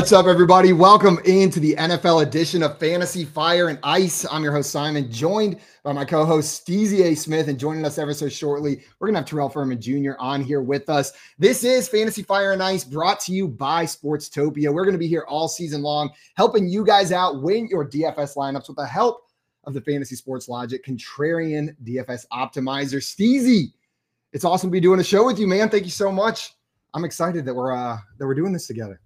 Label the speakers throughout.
Speaker 1: What's up, everybody? Welcome into the NFL edition of Fantasy Fire and Ice. I'm your host, Simon, joined by my co host, Steezy A. Smith. And joining us ever so shortly, we're going to have Terrell Furman Jr. on here with us. This is Fantasy Fire and Ice brought to you by Sportstopia. We're going to be here all season long, helping you guys out win your DFS lineups with the help of the Fantasy Sports Logic Contrarian DFS Optimizer. Steezy, it's awesome to be doing a show with you, man. Thank you so much. I'm excited that we're uh that we're doing this together.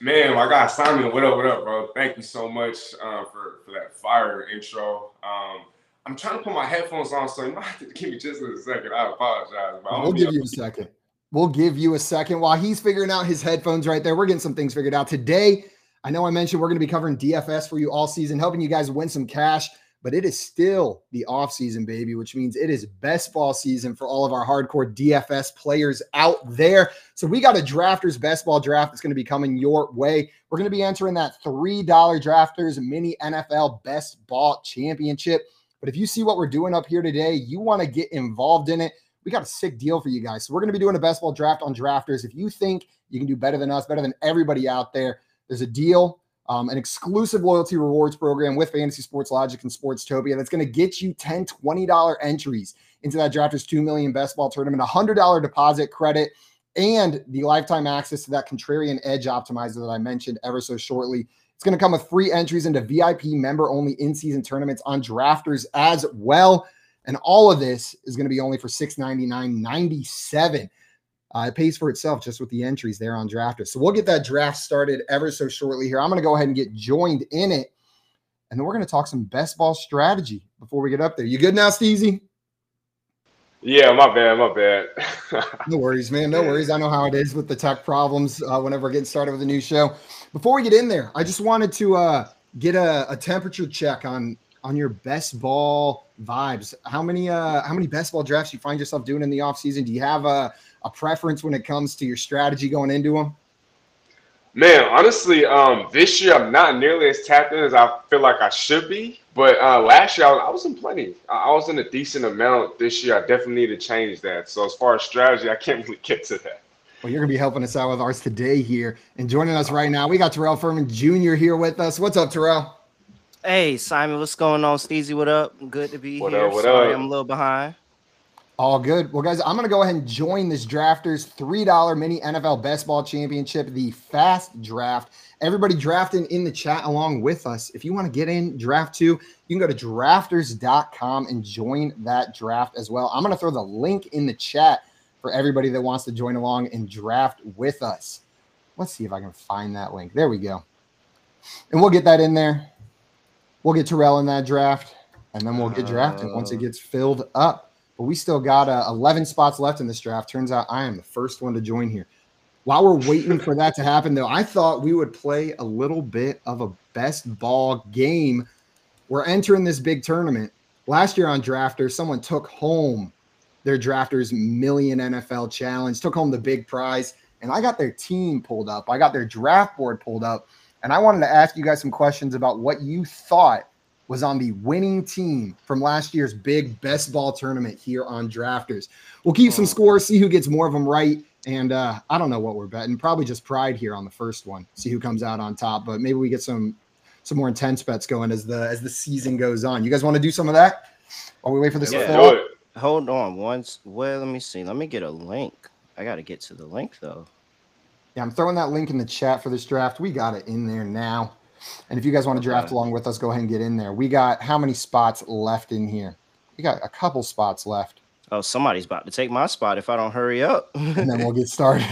Speaker 2: Man, my guy Simon, what up, what up, bro? Thank you so much uh, for for that fire intro. Um, I'm trying to put my headphones on, so you might have to give me just a second. I apologize.
Speaker 1: we'll give you a second. We'll give you a second while he's figuring out his headphones right there. We're getting some things figured out today. I know I mentioned we're going to be covering DFS for you all season, helping you guys win some cash but it is still the off season, baby, which means it is best ball season for all of our hardcore DFS players out there. So we got a drafters best ball draft that's going to be coming your way. We're going to be entering that $3 drafters mini NFL best ball championship. But if you see what we're doing up here today, you want to get involved in it. We got a sick deal for you guys. So we're going to be doing a best ball draft on drafters. If you think you can do better than us, better than everybody out there, there's a deal um, an exclusive loyalty rewards program with Fantasy Sports Logic and Sportstopia that's going to get you $10, $20 entries into that Drafters 2 million best ball tournament, a $100 deposit credit, and the lifetime access to that contrarian edge optimizer that I mentioned ever so shortly. It's going to come with free entries into VIP member only in season tournaments on drafters as well. And all of this is going to be only for $699.97. Uh, it pays for itself just with the entries there on Drafters. So we'll get that draft started ever so shortly here. I'm going to go ahead and get joined in it. And then we're going to talk some best ball strategy before we get up there. You good now, Steezy?
Speaker 2: Yeah, my bad, my bad.
Speaker 1: no worries, man. No worries. I know how it is with the tech problems uh, whenever we're getting started with a new show. Before we get in there, I just wanted to uh, get a, a temperature check on on your best ball vibes. How many uh how many best ball drafts you find yourself doing in the off season? Do you have a a preference when it comes to your strategy going into them?
Speaker 2: Man, honestly, um, this year I'm not nearly as tapped in as I feel like I should be. But uh, last year I was, I was in plenty. I was in a decent amount. This year I definitely need to change that. So as far as strategy, I can't really get to that.
Speaker 1: Well, you're gonna be helping us out with ours today here, and joining us right now, we got Terrell Furman Jr. here with us. What's up, Terrell?
Speaker 3: Hey, Simon, what's going on? Steezy, what up? Good to be what here. Up, Sorry, up? I'm a little behind.
Speaker 1: All good. Well, guys, I'm going to go ahead and join this drafters $3 mini NFL best ball championship, the fast draft. Everybody drafting in the chat along with us. If you want to get in draft two, you can go to drafters.com and join that draft as well. I'm going to throw the link in the chat for everybody that wants to join along and draft with us. Let's see if I can find that link. There we go. And we'll get that in there. We'll get Terrell in that draft, and then we'll get drafted once it uh, gets filled up but we still got uh, 11 spots left in this draft. Turns out I am the first one to join here. While we're waiting for that to happen, though, I thought we would play a little bit of a best ball game. We're entering this big tournament. Last year on Drafter, someone took home their Drafters Million NFL Challenge, took home the big prize, and I got their team pulled up. I got their draft board pulled up, and I wanted to ask you guys some questions about what you thought was on the winning team from last year's big best ball tournament here on Drafters. We'll keep some oh. scores, see who gets more of them right. And uh, I don't know what we're betting. Probably just pride here on the first one. See who comes out on top. But maybe we get some some more intense bets going as the as the season goes on. You guys want to do some of that? While we wait for this yeah,
Speaker 3: fall? Hold on once. Well, let me see. Let me get a link. I got to get to the link though.
Speaker 1: Yeah, I'm throwing that link in the chat for this draft. We got it in there now. And if you guys want to draft along with us, go ahead and get in there. We got how many spots left in here? We got a couple spots left.
Speaker 3: Oh, somebody's about to take my spot if I don't hurry up.
Speaker 1: and then we'll get started.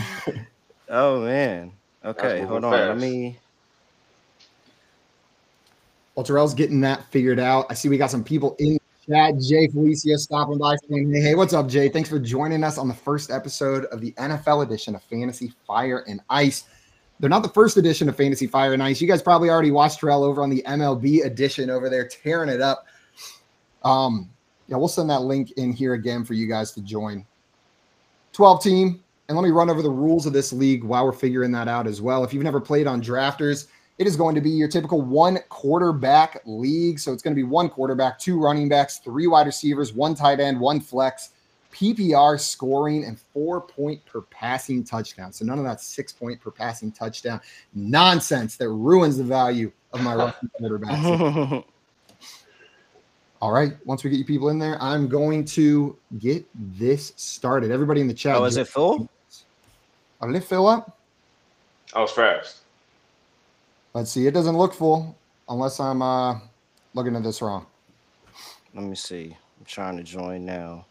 Speaker 3: oh man. Okay, hold on. Fast. Let me.
Speaker 1: Well, Terrell's getting that figured out. I see we got some people in chat. Jay Felicia stopping by saying, hey, hey, what's up, Jay? Thanks for joining us on the first episode of the NFL edition of Fantasy Fire and Ice. They're not the first edition of Fantasy Fire and Ice. You guys probably already watched Terrell over on the MLB edition over there, tearing it up. Um, yeah, we'll send that link in here again for you guys to join. 12 team. And let me run over the rules of this league while we're figuring that out as well. If you've never played on drafters, it is going to be your typical one quarterback league. So it's going to be one quarterback, two running backs, three wide receivers, one tight end, one flex, PPR scoring and four point per passing touchdown. So none of that six point per passing touchdown nonsense that ruins the value of my rushing quarterback. All right. Once we get you people in there, I'm going to get this started. Everybody in the chat.
Speaker 3: Oh, is it full?
Speaker 1: Oh, did it fill up?
Speaker 2: I was fast.
Speaker 1: Let's see. It doesn't look full unless I'm uh, looking at this wrong.
Speaker 3: Let me see. I'm trying to join now.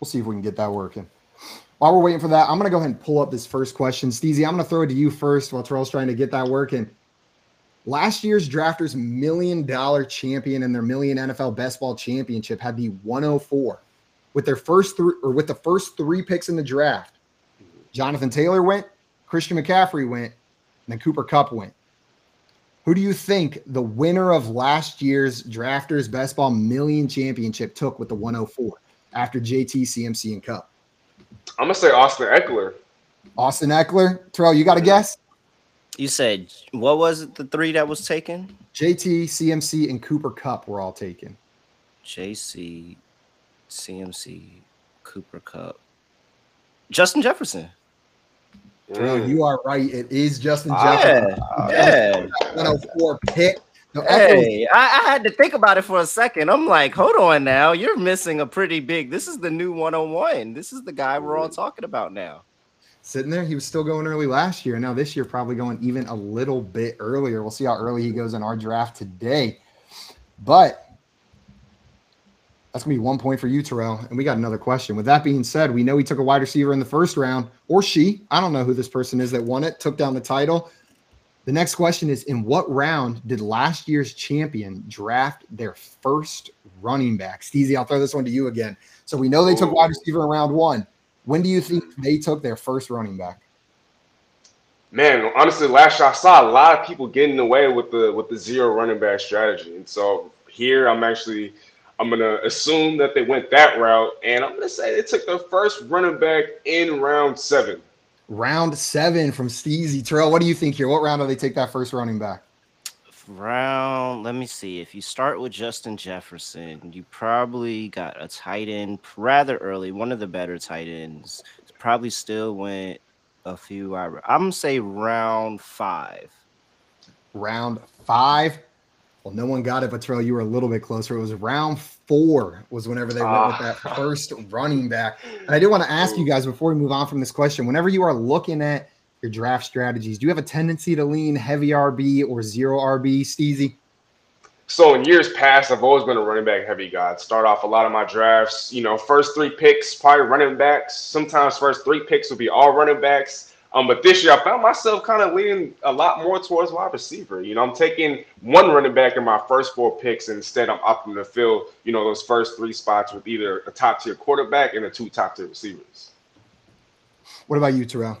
Speaker 1: We'll see if we can get that working. While we're waiting for that, I'm going to go ahead and pull up this first question. Steezy, I'm going to throw it to you first while Terrell's trying to get that working. Last year's drafters million dollar champion and their million NFL best ball championship had the 104 with their first three or with the first three picks in the draft. Jonathan Taylor went, Christian McCaffrey went, and then Cooper Kupp went. Who do you think the winner of last year's drafters best ball million championship took with the 104 after JT, CMC, and Kupp?
Speaker 2: I'm gonna say Austin Ekeler.
Speaker 1: Austin Ekeler, Terrell, you got a guess?
Speaker 3: You said what was it? The three that was taken?
Speaker 1: JT, CMC, and Cooper Kupp were all taken.
Speaker 3: JC, CMC, Cooper Kupp, Justin Jefferson.
Speaker 1: Terrell,
Speaker 2: Mm.
Speaker 1: you are right. It is Justin Jefferson.
Speaker 3: Yeah,
Speaker 1: Jefferson.
Speaker 3: yeah.
Speaker 1: 104 pick. No, was-
Speaker 3: Hey, I, I had to think about it for a second. I'm like, hold on now. You're missing a pretty big. This is the new 101. This is the guy we're all talking about now.
Speaker 1: sitting there. He was still going early last year. Now this year, probably going even a little bit earlier. We'll see how early he goes in our draft today. But that's gonna be one point for you, Terrell. And we got another question. With that being said, we know he took a wide receiver in the first round, or she. I don't know who this person is that won it, took down the title. The next question is: In what round did last year's champion draft their first running back? Steezy, I'll throw this one to you again. So we know they took wide receiver in round one. When do you think they took their first running back?
Speaker 2: Man, honestly, last year I saw a lot of people getting away with the with the zero running back strategy, and so here I'm actually I'm gonna assume that they went that route, and I'm gonna say they took their first running back in round seven.
Speaker 1: Round seven from Steezy. Terrell, what do you think here? What round do they take that first running back?
Speaker 3: Round, let me see. If you start with Justin Jefferson, you probably got a tight end rather early, one of the better tight ends. Probably still went a few. I'm gonna say round five.
Speaker 1: Round five. Well, no one got it, but Terrell, you were a little bit closer. It was round four was whenever they went with that
Speaker 2: Ah.
Speaker 1: first running back. And I did want to ask you guys before we move on from this question, whenever you are looking at your draft strategies, do you have a tendency to lean heavy RB or zero RB, Steezy?
Speaker 2: So in years past, I've always been a running back heavy guy. I'd start off a lot of my drafts, you know, first three picks, probably running backs. Sometimes first three picks will be all running backs. Um, but this year I found myself kind of leaning a lot more towards wide receiver. You know, I'm taking one running back in my first four picks, and instead I'm opting to fill, you know, those first three spots with either a top tier quarterback and a two top tier receivers.
Speaker 1: What about you, Terrell?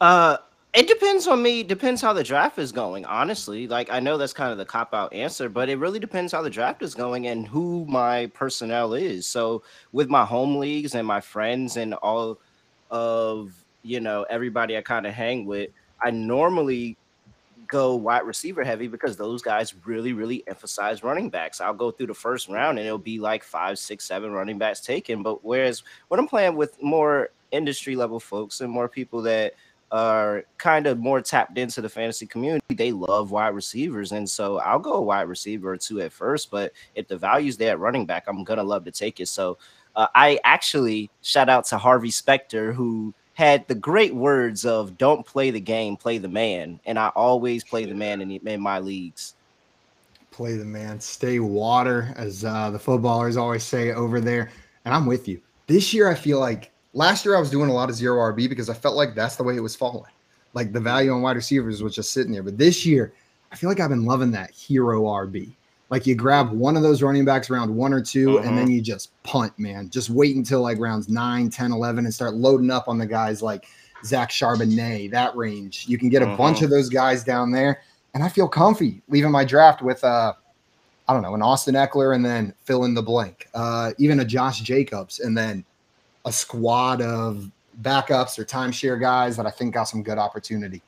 Speaker 3: Uh, it depends on me. Depends how the draft is going. Honestly, like I know that's kind of the cop out answer, but it really depends how the draft is going and who my personnel is. So with my home leagues and my friends and all of you know everybody I kind of hang with, I normally go wide receiver heavy because those guys really, really emphasize running backs. I'll go through the first round and it'll be like five, six, seven running backs taken. But whereas when I'm playing with more industry level folks and more people that are kind of more tapped into the fantasy community, they love wide receivers. And so I'll go a wide receiver or two at first. But if the value's there at running back, I'm going to love to take it. So uh, I actually shout out to Harvey Specter, who had the great words of "Don't play the game, play the man," and I always play the man in, in my leagues.
Speaker 1: Play the man, stay water, as uh, the footballers always say over there. And I'm with you. This year, I feel like last year I was doing a lot of zero RB because I felt like that's the way it was falling. Like the value on wide receivers was just sitting there. But this year, I feel like I've been loving that hero RB. Like you grab one of those running backs round one or 2 and then you just punt, man. Just wait until like rounds 9, 10, 11 and start loading up on the guys like Zach Charbonnet, that range. You can get a bunch of those guys down there. And I feel comfy leaving my draft with uh I don't know, an Austin Ekeler and then fill in the blank. Uh even a Josh Jacobs and then a squad of backups or timeshare guys that I think got some good opportunity.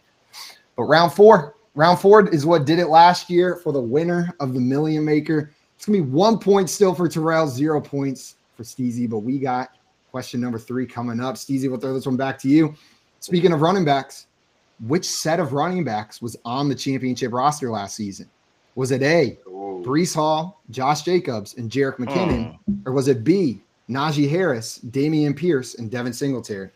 Speaker 1: But round four, round four is what did it last year for the winner of the Million Maker. It's gonna be one point still for Terrell, zero points for Steezy, but we got Question number three coming up. Steezy, we'll throw this one back to you. Speaking of running backs, which set of running backs was on the championship roster last season? Was it A,
Speaker 2: Ooh.
Speaker 1: Breece Hall, Josh Jacobs, and Jerick McKinnon? Hmm. Or was it B, Najee Harris, Dameon Pierce, and Devin Singletary?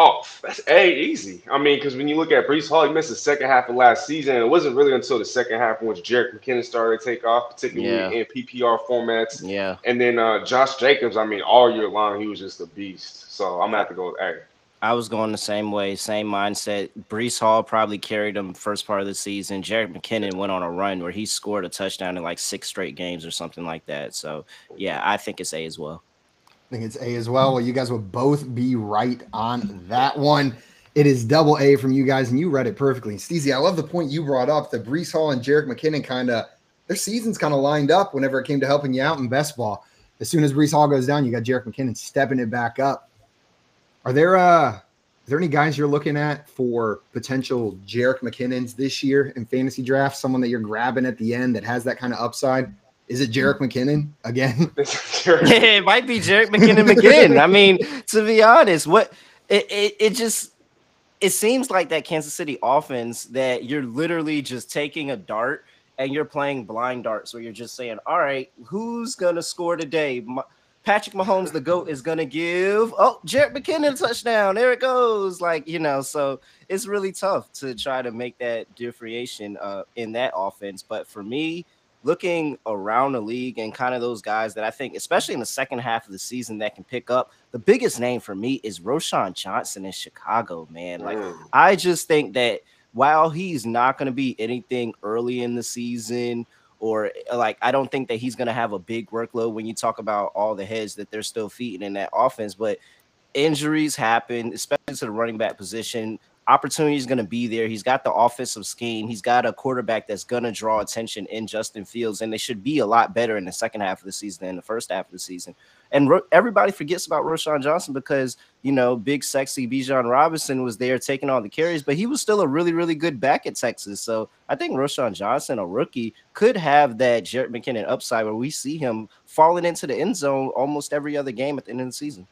Speaker 2: Oh, that's a easy. I mean, because when you look at Breece Hall, he missed the second half of last season. It wasn't really until the second half which Jerick McKinnon started to take off, particularly
Speaker 3: Yeah.
Speaker 2: in PPR formats.
Speaker 3: Yeah.
Speaker 2: And then uh, Josh Jacobs, I mean, all year long, he was just a beast. So I'm gonna have to go with A.
Speaker 3: I was going the same way, same mindset. Breece Hall probably carried him first part of the season. Jerick McKinnon went on a run where he scored a touchdown in like six straight games or something like that. So yeah, I think it's A as well.
Speaker 1: I think it's A as well. Well, you guys will both be right on that one. It is double A from you guys, and you read it perfectly. Steezy, I love the point you brought up. The Breece Hall and Jerick McKinnon kind of their seasons kind of lined up whenever it came to helping you out in best ball. As soon as Breece Hall goes down, you got Jerick McKinnon stepping it back up. Are there uh are there any guys you're looking at for potential Jerick McKinnons this year in fantasy draft? Someone that you're grabbing at the end that has that kind of upside? Is it Jerick McKinnon again?
Speaker 3: yeah, it might be Jerick McKinnon again. I mean, to be honest, what it, it it just it seems like that Kansas City offense that you're literally just taking a dart and you're playing blind darts where you're just saying, all right, who's gonna score today? Ma- Patrick Mahomes, the GOAT, is gonna give oh Jerick McKinnon a touchdown. There it goes. Like, you know, so it's really tough to try to make that differentiation uh in that offense. But for me, looking around the league and kind of those guys that I think, especially in the second half of the season, that can pick up. The biggest name for me is Roschon Johnson in Chicago, man. Like,
Speaker 2: Mm.
Speaker 3: I just think that while he's not going to be anything early in the season, or like, I don't think that he's going to have a big workload when you talk about all the heads that they're still feeding in that offense, but injuries happen, especially to the running back position. Opportunity is going to be there. He's got the offensive scheme. He's got a quarterback that's going to draw attention in Justin Fields, and they should be a lot better in the second half of the season than the first half of the season. And Ro- everybody forgets about Roschon Johnson because you know big sexy Bijan Robinson was there taking all the carries, but he was still a really really good back at Texas. So I think Roschon Johnson, a rookie, could have that Jerick McKinnon upside where we see him falling into the end zone almost every other game at the end of the season.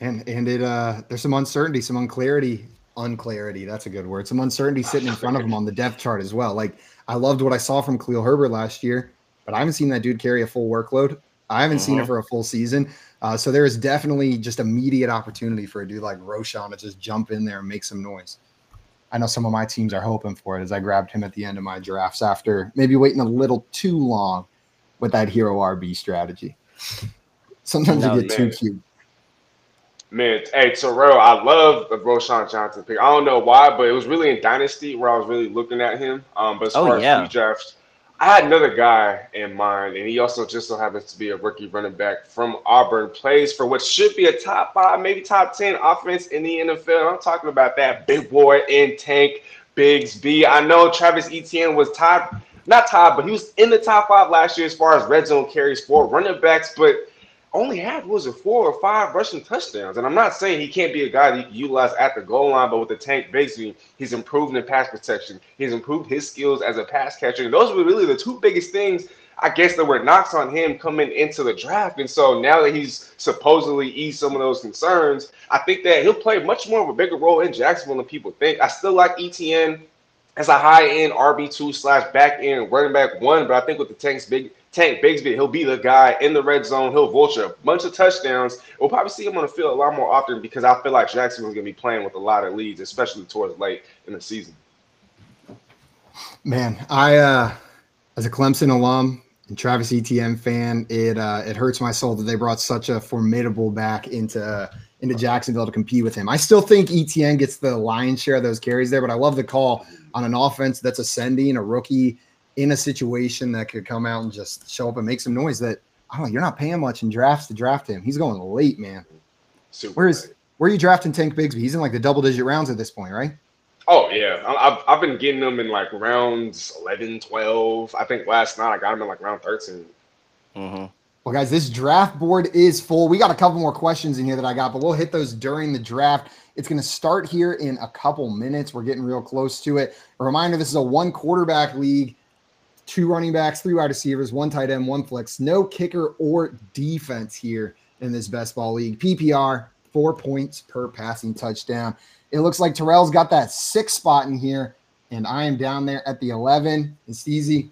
Speaker 1: And and it uh there's some uncertainty, some unclarity, unclarity. That's a good word. Some uncertainty sitting in front of him on the depth chart as well. Like I loved what I saw from Khalil Herbert last year, but I haven't seen that dude carry a full workload. I haven't seen it
Speaker 3: Mhm.
Speaker 1: for a full season. Uh, so there is definitely just immediate opportunity for a dude like Roschon to just jump in there and make some noise. I know some of my teams are hoping for it as I grabbed him at the end of my drafts after maybe waiting a little too long with that hero RB strategy. Sometimes
Speaker 3: No,
Speaker 1: you get too cute.
Speaker 2: Man, hey Terrell, I love the Roschon Johnson pick. I don't know why, but it was really in Dynasty where I was really looking at him. Um, but as
Speaker 3: Oh,
Speaker 2: far
Speaker 3: yeah.
Speaker 2: as drafts, I had another guy in mind, and he also just so happens to be a rookie running back from Auburn. Plays for what should be a top five, maybe top ten offense in the NFL. I'm talking about that big boy in Tank Bigsby. I know Travis Etienne was top, not top, but he was in the top five last year as far as red zone carries for running backs, but only had was it four or five rushing touchdowns. And I'm not saying he can't be a guy that you utilize at the goal line, but with the tank basically, he's improved in pass protection. He's improved his skills as a pass catcher. And those were really the two biggest things, I guess, that were knocks on him coming into the draft. And so now that he's supposedly eased some of those concerns, I think that he'll play much more of a bigger role in Jacksonville than people think. I still like Etienne as a high end RB2 slash back end running back one, but I think with the tank's big Tank Bigsby, he'll be the guy in the red zone. He'll vulture a bunch of touchdowns. We'll probably see him on the field a lot more often because I feel like Jacksonville's going to be playing with a lot of leads, especially towards late in the season.
Speaker 1: Man, I uh as a Clemson alum and Travis Etienne fan, it uh it hurts my soul that they brought such a formidable back into into Jacksonville to compete with him. I still think Etienne gets the lion's share of those carries there, but I love the call on an offense that's ascending, a rookie in a situation that could come out and just show up and make some noise that I don't know, you're not paying much in drafts to draft him. He's going late, man.
Speaker 2: Super
Speaker 1: Where is
Speaker 2: late.
Speaker 1: where are you drafting Tank Bigsby? He's in like the double digit rounds at this point, right?
Speaker 2: Oh, yeah. I- I've, I've been getting them in like rounds 11, 12. I think last night I got them in like round 13.
Speaker 3: Mm-hmm.
Speaker 1: Well, guys, this draft board is full. We got a couple more questions in here that I got, but we'll hit those during the draft. It's going to start here in a couple minutes. We're getting real close to it. A reminder this is a one quarterback league, two running backs, three wide receivers, one tight end, one flex, no kicker or defense here in this best ball league. PPR, four points per passing touchdown. It looks like Terrell's got that six spot in here, and I am down there at the 11. It's easy.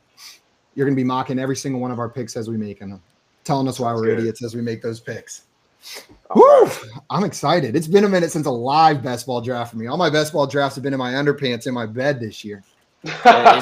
Speaker 1: you're going to be mocking every single one of our picks as we make them, telling us why we're
Speaker 2: Good.
Speaker 1: idiots as we make those picks. Woo!
Speaker 2: right.
Speaker 1: I'm excited. It's been a minute since a live best ball draft for me. All my best ball drafts have been in my underpants in my bed this year.
Speaker 3: Uh,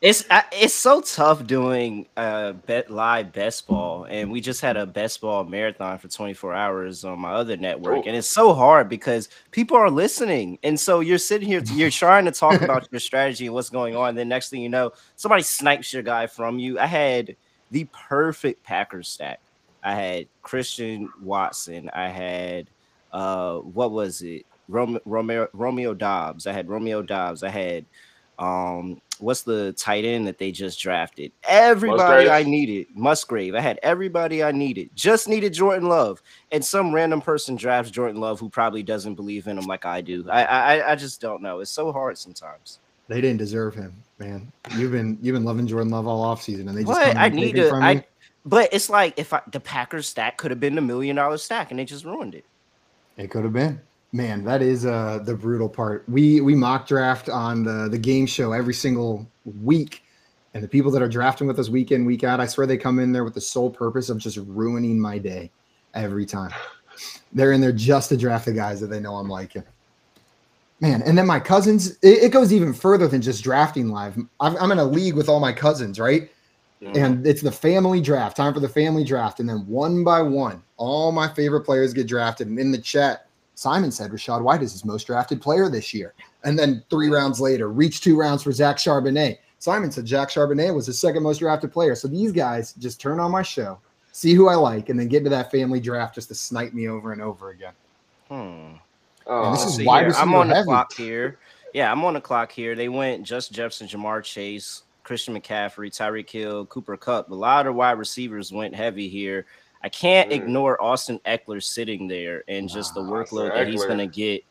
Speaker 3: it's it's so tough doing uh bet live best ball and we just had a best ball marathon for 24 hours on my other network and it's so hard because people are listening and so you're sitting here you're trying to talk about your strategy and what's going on and then next thing you know somebody snipes your guy from you. I had the perfect packers stack. I had christian watson i had uh what was it? Rome, romeo romeo dobbs i had romeo dobbs i had um what's the tight end that they just drafted? Everybody
Speaker 2: Musgrave?
Speaker 3: I needed. Musgrave. I had everybody I needed. Just needed Jordan Love. And some random person drafts Jordan Love who probably doesn't believe in him like I do. I I I just don't know. It's so hard sometimes.
Speaker 1: They didn't deserve him, man. You've been you've been loving Jordan Love all offseason, and they just
Speaker 3: But I
Speaker 1: and
Speaker 3: need to
Speaker 1: from
Speaker 3: I but it's like if I, the Packers stack could have been the million dollar stack and they just ruined it.
Speaker 1: It could have been. Man, that is uh the brutal part. We we mock draft on the the game show every single week. And the people that are drafting with us week in, week out, I swear they come in there with the sole purpose of just ruining my day every time. They're in there just to draft the guys that they know I'm liking. Man, and then my cousins, it, it goes even further than just drafting live. I'm, I'm in a league with all my cousins, right? and it's the family draft time for the family draft and then one by one all my favorite players get drafted and in the chat simon said rachaad white is his most drafted player this year and then three rounds later reached two rounds for zach charbonnet simon said jack charbonnet was his second most drafted player so these guys just turn on my show see who i like and then get to that family draft just to snipe me over and over again
Speaker 3: Hmm.
Speaker 2: Oh,
Speaker 1: this is
Speaker 3: See
Speaker 1: wide
Speaker 3: here, I'm
Speaker 1: receiver
Speaker 3: on the
Speaker 1: heavy.
Speaker 3: clock here. Yeah, I'm on the clock here. They went just Jefferson, Ja'Marr Chase, Christian McCaffrey, Tyreek Hill, Cooper Kupp. A lot of wide receivers went heavy here. I can't
Speaker 2: Mm.
Speaker 3: ignore Austin Ekeler sitting there and just the workload
Speaker 2: Austin
Speaker 3: that he's going to get.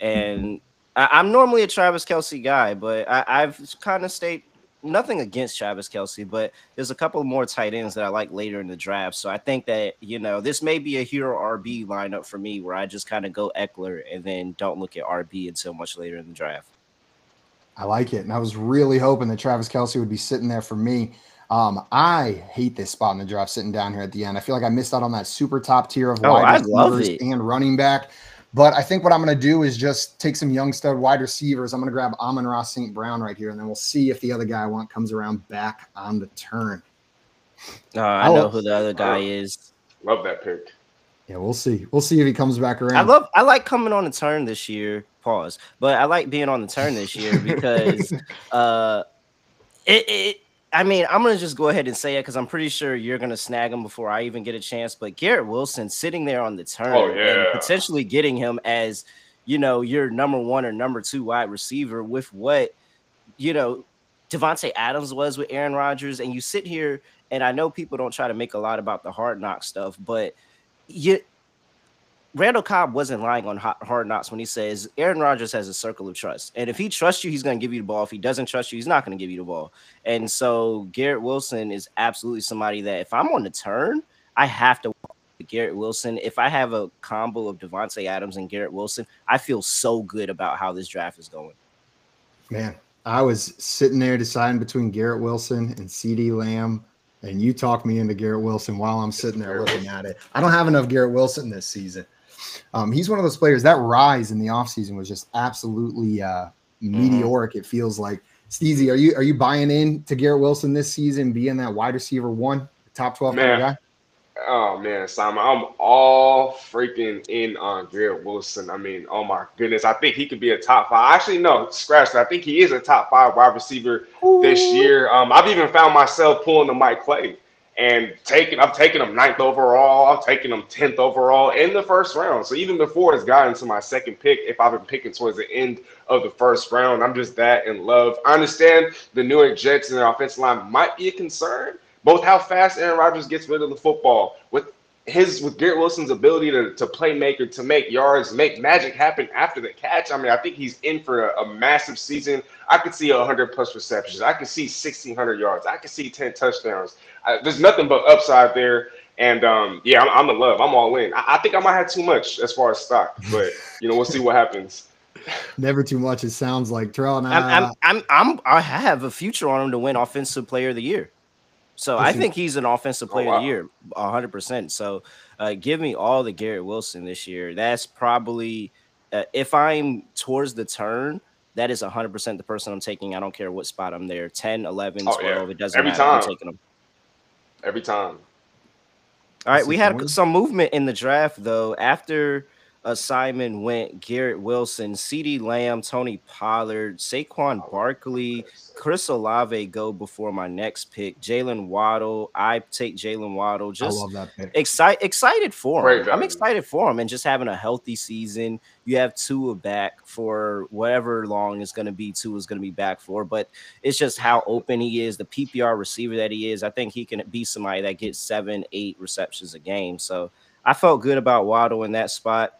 Speaker 3: And I, I'm normally a Travis Kelce guy, but I, I've kind of stayed nothing against Travis Kelce, but there's a couple more tight ends that I like later in the draft. So I think that, you know, this may be a hero RB lineup for me where I just kind of go Ekeler and then don't look at RB until much later in the draft.
Speaker 1: I like it. And I was really hoping that Travis Kelce would be sitting there for me. Um, I hate this spot in the draft sitting down here at the end. I feel like I missed out on that super top tier of
Speaker 3: Oh,
Speaker 1: wide receivers and running back. But I think what I'm going to do is just take some young stud wide receivers. I'm going to grab Amon-Ra St. Brown right here, and then we'll see if the other guy I want comes around back on the turn.
Speaker 3: Uh, I
Speaker 1: Oh.
Speaker 3: know who the other guy is.
Speaker 2: love that pick.
Speaker 1: Yeah, we'll see. We'll see if he comes back around.
Speaker 3: I love I like coming on the turn this year. Pause. But I like being on the turn this year because uh it, it I mean, I'm gonna just go ahead and say it because I'm pretty sure you're gonna snag him before I even get a chance. But Garrett Wilson sitting there on the turn
Speaker 2: Oh,
Speaker 3: and potentially getting him as you know your number one or number two wide receiver with what you know Davante Adams was with Aaron Rodgers, and you sit here and I know people don't try to make a lot about the hard knock stuff, but you Randall Cobb wasn't lying on Hard Knocks when he says Aaron Rodgers has a circle of trust, and if he trusts you, he's going to give you the ball. If he doesn't trust you, he's not going to give you the ball. And so Garrett Wilson is absolutely somebody that if I'm on the turn, I have to Garrett Wilson. If I have a combo of Davante Adams and Garrett Wilson, I feel so good about how this draft is going.
Speaker 1: Man, I was sitting there deciding between Garrett Wilson and CeeDee Lamb, and you talked me into Garrett Wilson while I'm sitting there looking at it. I don't have enough Garrett Wilson this season. Um, he's one of those players that rise in the offseason was just absolutely uh, meteoric. It feels like. Steezy, are you are you buying in to Garrett Wilson this season, being that wide receiver one, top twelve
Speaker 2: Man.
Speaker 1: guy?
Speaker 2: Oh man, Simon, I'm all freaking in on Garrett Wilson. I mean, oh my goodness, I think he could be a top five. Actually, no, scratch that. I think he is a top five wide receiver this year. Um, I've even found myself pulling the Mike Clay and taking. I'm taking him ninth overall. I'm taking him tenth overall in the first round. So even before it's gotten to my second pick, if I've been picking towards the end of the first round, I'm just that in love. I understand the New York Jets and their offensive line might be a concern both how fast Aaron Rodgers gets rid of the football with his with Garrett Wilson's ability to, to playmaker, to make yards, make magic happen after the catch. I mean, I think he's in for a, a massive season. I could see 100 plus receptions. I could see 1,600 yards. I could see 10 touchdowns. I, there's nothing but upside there. And um, yeah, I'm, I'm in love. I'm all in. I, I think I might have too much as far as stock, but you know, we'll see what happens.
Speaker 1: Never too much. It sounds like Terrell and
Speaker 3: I'm, I'm, I'm, I'm, I have a future on him to win Offensive Player of the Year. So I think he's an Offensive oh, Player oh, wow. of the Year, 100. percent So uh, give me all the Garrett Wilson this year. That's probably uh, if I'm towards the turn. That is 100% the person I'm taking. I don't care what spot I'm there 10, 11, 12. Oh, yeah. It doesn't Every matter. Time. I'm taking them.
Speaker 2: Every time.
Speaker 3: All right. We had some movement in the draft, though. After uh, Simon went Garrett Wilson, CeeDee Lamb, Tony Pollard, Saquon Barkley, Chris Olave go before my next pick. Jalen Waddle, I take Jalen Waddle. Just I love that pick. Excited, excited for him. I'm excited for him and just having a healthy season. You have Tua back for whatever long it's going to be. Tua is going to be back for, but it's just how open he is, the PPR receiver that he is. I think he can be somebody that gets seven, eight receptions a game. So I felt good about Waddle in that spot.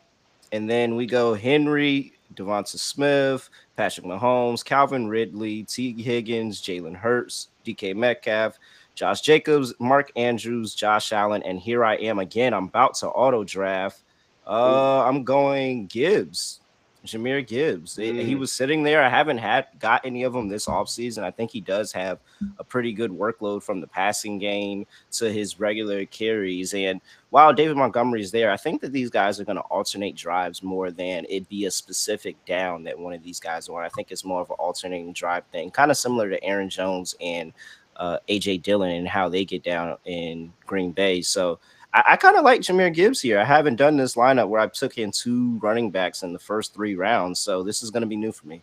Speaker 3: And then we go Henry, Devonta Smith, Patrick Mahomes, Calvin Ridley, Tee Higgins, Jalen Hurts, DK Metcalf, Josh Jacobs, Mark Andrews, Josh Allen, and here I am again. I'm about to auto draft. Uh, I'm going Gibbs. Jahmyr Gibbs. Mm. He was sitting there. I haven't had got any of them this offseason. I think he does have a pretty good workload from the passing game to his regular carries. And while David Montgomery is there, I think that these guys are going to alternate drives more than it be a specific down that one of these guys are. I think it's more of an alternating drive thing, kind of similar to Aaron Jones and uh, AJ Dillon and how they get down in Green Bay. So I, I kind of like Jahmyr Gibbs here. I haven't done this lineup where I took in two running backs in the first three rounds, so this is going to be new for me.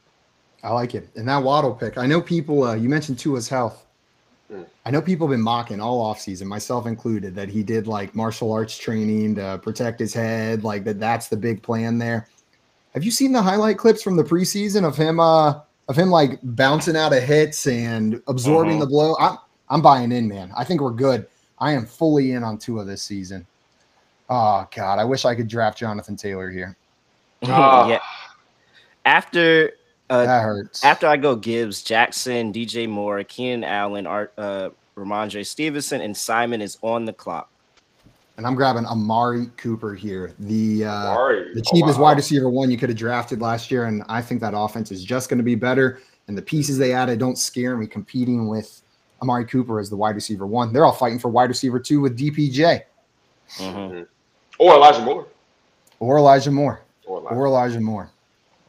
Speaker 1: I like it. And that Waddle pick, I know people. Uh, you mentioned Tua's health. Hmm. I know people have been mocking all offseason, myself included, that he did like martial arts training to protect his head, like that. That's the big plan there. Have you seen the highlight clips from the preseason of him? Uh, of him like bouncing out of hits and absorbing uh-huh. the blow. I'm I'm buying in, man. I think we're good. I am fully in on Tua this season. Oh God, I wish I could draft Jonathan Taylor here.
Speaker 3: Oh. yeah. After
Speaker 1: uh, that hurts.
Speaker 3: After I go Gibbs, Jackson, DJ Moore, Keenan Allen, Art, uh, Rhamondre Stevenson, and Simon is on the clock.
Speaker 1: And I'm grabbing Amari Cooper here, the uh, the oh, cheapest oh, wow. wide receiver one you could have drafted last year, and I think that offense is just going to be better. And the pieces they added don't scare me competing with Amari Cooper as the wide receiver one. They're all fighting for wide receiver two with DPJ.
Speaker 2: Mm-hmm. Or Elijah Moore.
Speaker 1: Or Elijah Moore. Or Elijah, or Elijah Moore.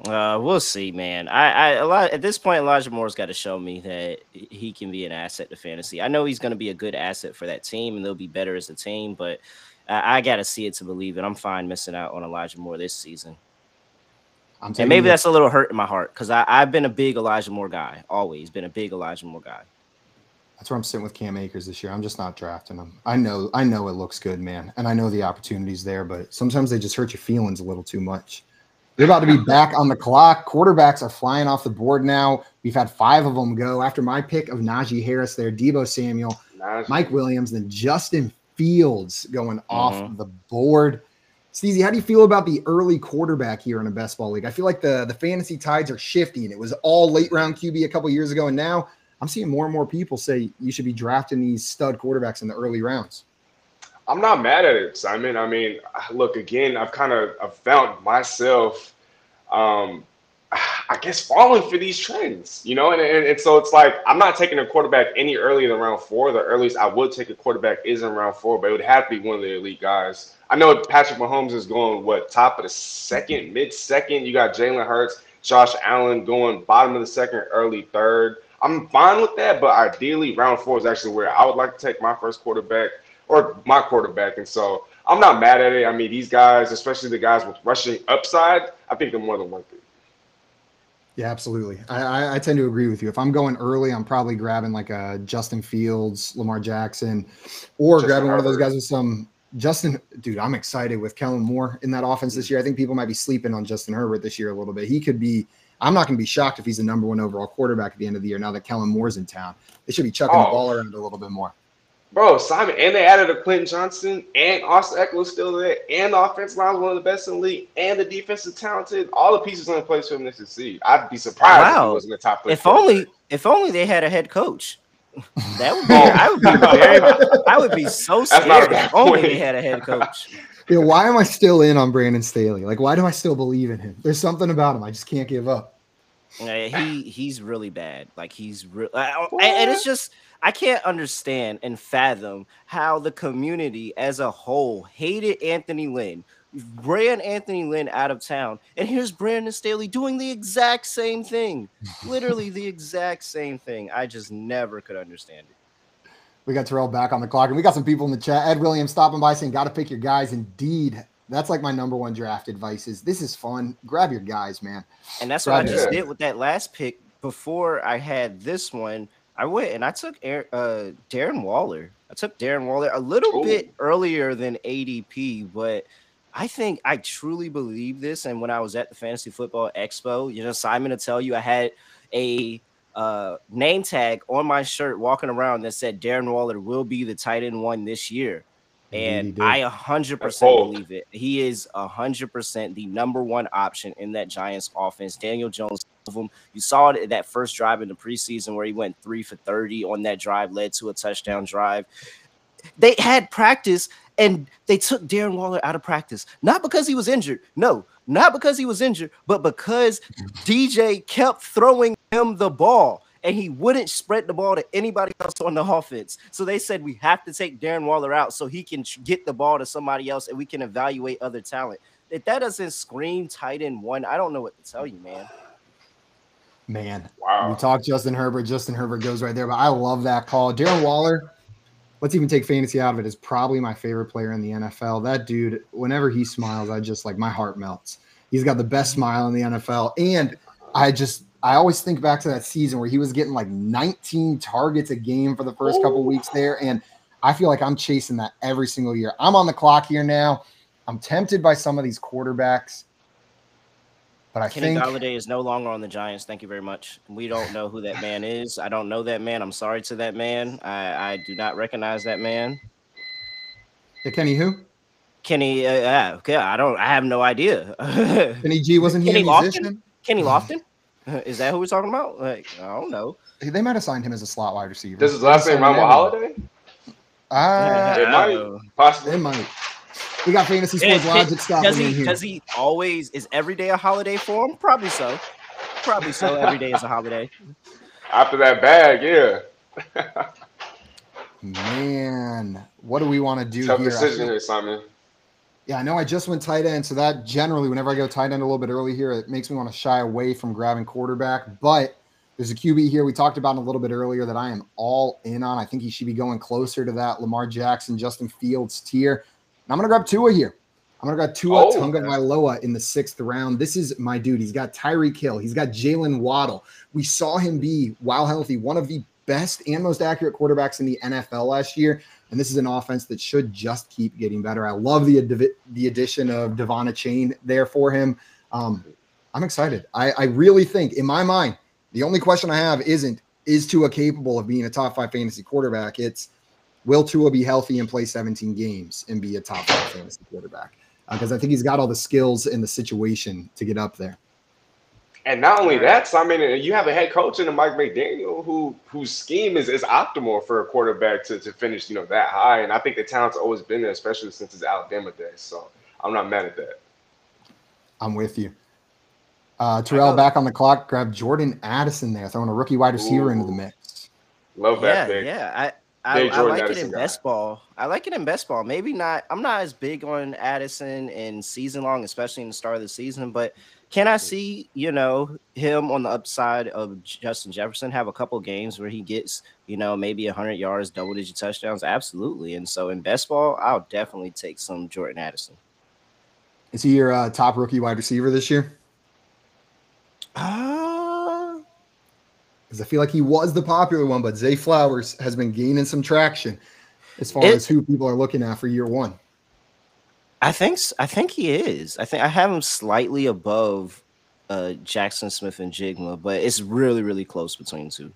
Speaker 3: Uh, we'll see, man. I, I a lot at this point, Elijah Moore's got to show me that he can be an asset to fantasy. I know he's going to be a good asset for that team, and they'll be better as a team. But I, I got to see it to believe it. I'm fine missing out on Elijah Moore this season. and maybe that's a little hurt in my heart because I've been a big Elijah Moore guy, always been a big Elijah Moore guy.
Speaker 1: That's where I'm sitting with Cam Akers this year. I'm just not drafting him. I know, I know it looks good, man, and I know the opportunities there, but sometimes they just hurt your feelings a little too much. They're about to be back on the clock. Quarterbacks are flying off the board now. We've had five of them go after my pick of Najee Harris there, Deebo Samuel, Najee. Mike Williams, then Justin Fields going mm-hmm. off the board. Steezy, how do you feel about the early quarterback here in a best ball league? I feel like the, the fantasy tides are shifting. It was all late round QB a couple years ago, and now I'm seeing more and more people say you should be drafting these stud quarterbacks in the early rounds.
Speaker 2: I'm not mad at it, Simon. I mean, look again. I've kind of I've found myself, um, I guess, falling for these trends. You know, and, and, and so it's like I'm not taking a quarterback any earlier than round four. The earliest I would take a quarterback is in round four, but it would have to be one of the elite guys. I know Patrick Mahomes is going what top of the second, mid second. You got Jalen Hurts, Josh Allen going bottom of the second, early third. I'm fine with that, but ideally, round four is actually where I would like to take my first quarterback or my quarterback. And so I'm not mad at it. I mean, these guys, especially the guys with rushing upside, I think they're more than worth it.
Speaker 1: Yeah, absolutely. I, I, I, tend to agree with you. If I'm going early, I'm probably grabbing like a Justin Fields, Lamar Jackson, or Justin grabbing Herbert. one of those guys with some Justin. Dude, I'm excited with Kellen Moore in that offense this mm. year. I think people might be sleeping on Justin Herbert this year a little bit. He could be I'm not going to be shocked if he's the number one overall quarterback at the end of the year now that Kellen Moore's in town. They should be chucking oh. the ball around a little bit more.
Speaker 2: Bro, Simon, and they added a Quentin Johnston, and Austin Ekeler's still there, and the offensive line is one of the best in the league, and the defense is talented. All the pieces are in place for him to succeed. I'd be surprised wow. if he wasn't the top.
Speaker 3: If only, if only they had a head coach. That would be. Oh. I would be oh, very. I would be so scared. If only they had a head coach.
Speaker 1: Yeah, why am I still in on Brandon Staley? Like, why do I still believe in him? There's something about him I just can't give up.
Speaker 3: he he's really bad. Like he's real, and it's just I can't understand and fathom how the community as a whole hated Anthony Lynn, ran Anthony Lynn out of town, and here's Brandon Staley doing the exact same thing, literally the exact same thing. I just never could understand it.
Speaker 1: We got Terrell back on the clock, and we got some people in the chat. Ed Williams stopping by saying, "Got to pick your guys." Indeed, that's like my number one draft advice. Is this is fun? Grab your guys, man.
Speaker 3: And that's Grab what I just did with that last pick. Before I had this one, I went and I took uh, Darren Waller. I took Darren Waller a little Ooh. bit earlier than ADP, but I think I truly believe this. And when I was at the Fantasy Football Expo, you know, Simon to tell you I had a uh, name tag on my shirt walking around that said Darren Waller will be the tight end one this year. And I 100% believe it. He is 100% the number one option in that Giants offense. Daniel Jones, of him. you saw it that first drive in the preseason where he went three for 30 on that drive, led to a touchdown drive. They had practice and they took Darren Waller out of practice, not because he was injured. No, not because he was injured, but because DJ kept throwing him the ball and he wouldn't spread the ball to anybody else on the offense. So they said we have to take Darren Waller out so he can get the ball to somebody else and we can evaluate other talent. If that doesn't scream tight end one, I don't know what to tell you, man.
Speaker 1: Man, wow. We talk Justin Herbert. Justin Herbert goes right there, but I love that call. Darren Waller, let's even take fantasy out of it, is probably my favorite player in the NFL. That dude, whenever he smiles, I just like my heart melts. He's got the best smile in the NFL. And I just I always think back to that season where he was getting like 19 targets a game for the first couple weeks there. And I feel like I'm chasing that every single year. I'm on the clock here now. I'm tempted by some of these quarterbacks. But I
Speaker 3: Kenny
Speaker 1: think
Speaker 3: Golladay is no longer on the Giants. Thank you very much. We don't know who that man is. I don't know that man. I'm sorry to that man. I, I do not recognize that man.
Speaker 1: Yeah, Kenny who?
Speaker 3: Kenny, uh, okay, I don't. I have no idea.
Speaker 1: Kenny G wasn't he Kenny a musician?
Speaker 3: Lofton? Kenny Lofton. Is that who we're talking about? Like, I don't know.
Speaker 1: They might have signed him as a slot wide receiver.
Speaker 2: Does his last name rhyme with Holiday?
Speaker 1: Uh,
Speaker 2: it might. Possibly.
Speaker 1: It might. We got fantasy sports it, logic stuff.
Speaker 3: Does he? Does he always? Is every day a holiday for him? Probably so. Probably so. Every day is a holiday.
Speaker 2: After that bag, yeah.
Speaker 1: Man, what do we want to do
Speaker 2: Tough
Speaker 1: here?
Speaker 2: decision here, Simon.
Speaker 1: Yeah, I know I just went tight end, so that generally, whenever I go tight end a little bit early here, it makes me want to shy away from grabbing quarterback. But there's a QB here we talked about a little bit earlier that I am all in on. I think he should be going closer to that Lamar Jackson, Justin Fields tier. And I'm going to grab Tua here. I'm going to grab Tua oh, Tagovailoa in the sixth round. This is my dude. He's got Tyreek Hill. He's got Jalen Waddle. We saw him be, while healthy, one of the best and most accurate quarterbacks in the NFL last year. And this is an offense that should just keep getting better. I love the the addition of De'Von Achane there for him. Um, I'm excited. I, I really think, in my mind, the only question I have isn't is Tua capable of being a top five fantasy quarterback? It's will Tua be healthy and play 17 games and be a top five fantasy quarterback? Because uh, I think he's got all the skills and the situation to get up there.
Speaker 2: And not only that, so I mean, you have a head coach in Mike McDaniel who whose scheme is, is optimal for a quarterback to, to finish, you know, that high. And I think the talent's always been there, especially since his Alabama days. So I'm not mad at that.
Speaker 1: I'm with you. Uh, Terrell back on the clock. Grab Jordan Addison there, throwing a rookie wide receiver Ooh. into the mix.
Speaker 2: Love that
Speaker 3: yeah, pick. Yeah, I, I, I, like Addison it in guy. best ball. I like it in best ball. Maybe not. I'm not as big on Addison in season long, especially in the start of the season. But can I see, you know, him on the upside of Justin Jefferson have a couple games where he gets, you know, maybe 100 yards, double digit touchdowns? Absolutely. And so in best ball, I'll definitely take some Jordan Addison.
Speaker 1: Is he your uh, top rookie wide receiver this year?
Speaker 3: Ah. Uh,
Speaker 1: because I feel like he was the popular one, but Zay Flowers has been gaining some traction as far it, as who people are looking at for year one.
Speaker 3: I think I think he is. I think I have him slightly above uh, Jaxon Smith-Njigba, but it's really really close between two.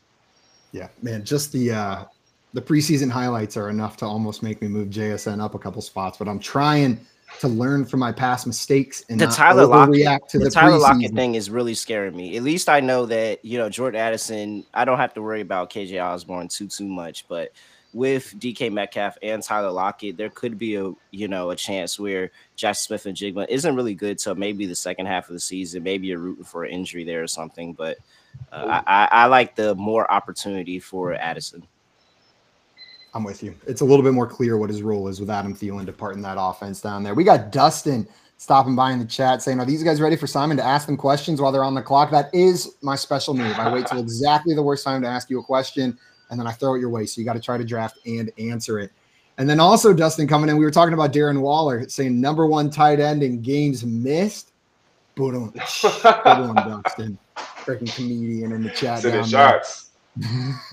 Speaker 1: Yeah, man, just the uh the preseason highlights are enough to almost make me move JSN up a couple spots, but I'm trying to learn from my past mistakes and
Speaker 3: the
Speaker 1: not
Speaker 3: Tyler Lockett,
Speaker 1: overreact to
Speaker 3: the,
Speaker 1: the,
Speaker 3: Tyler Lockett thing is really scaring me. At least I know that you know Jordan Addison. I don't have to worry about KJ Osborn too too much, but with DK Metcalf and Tyler Lockett, there could be a you know a chance where Jaxon Smith-Njigba isn't really good till maybe the second half of the season. Maybe you're rooting for an injury there or something. But uh, I, I, I like the more opportunity for Addison.
Speaker 1: I'm with you. It's a little bit more clear what his role is with Adam Thielen departing that offense down there. We got Dustin stopping by in the chat saying, Are these guys ready for Simon to ask them questions while they're on the clock? That is my special move. I wait till exactly the worst time to ask you a question and then I throw it your way. So you got to try to draft and answer it. And then also, Dustin coming in, we were talking about Darren Waller saying number one tight end in games missed. Boom. Good one, Dustin. Freaking comedian in the chat.
Speaker 2: Sending
Speaker 1: down
Speaker 2: shots.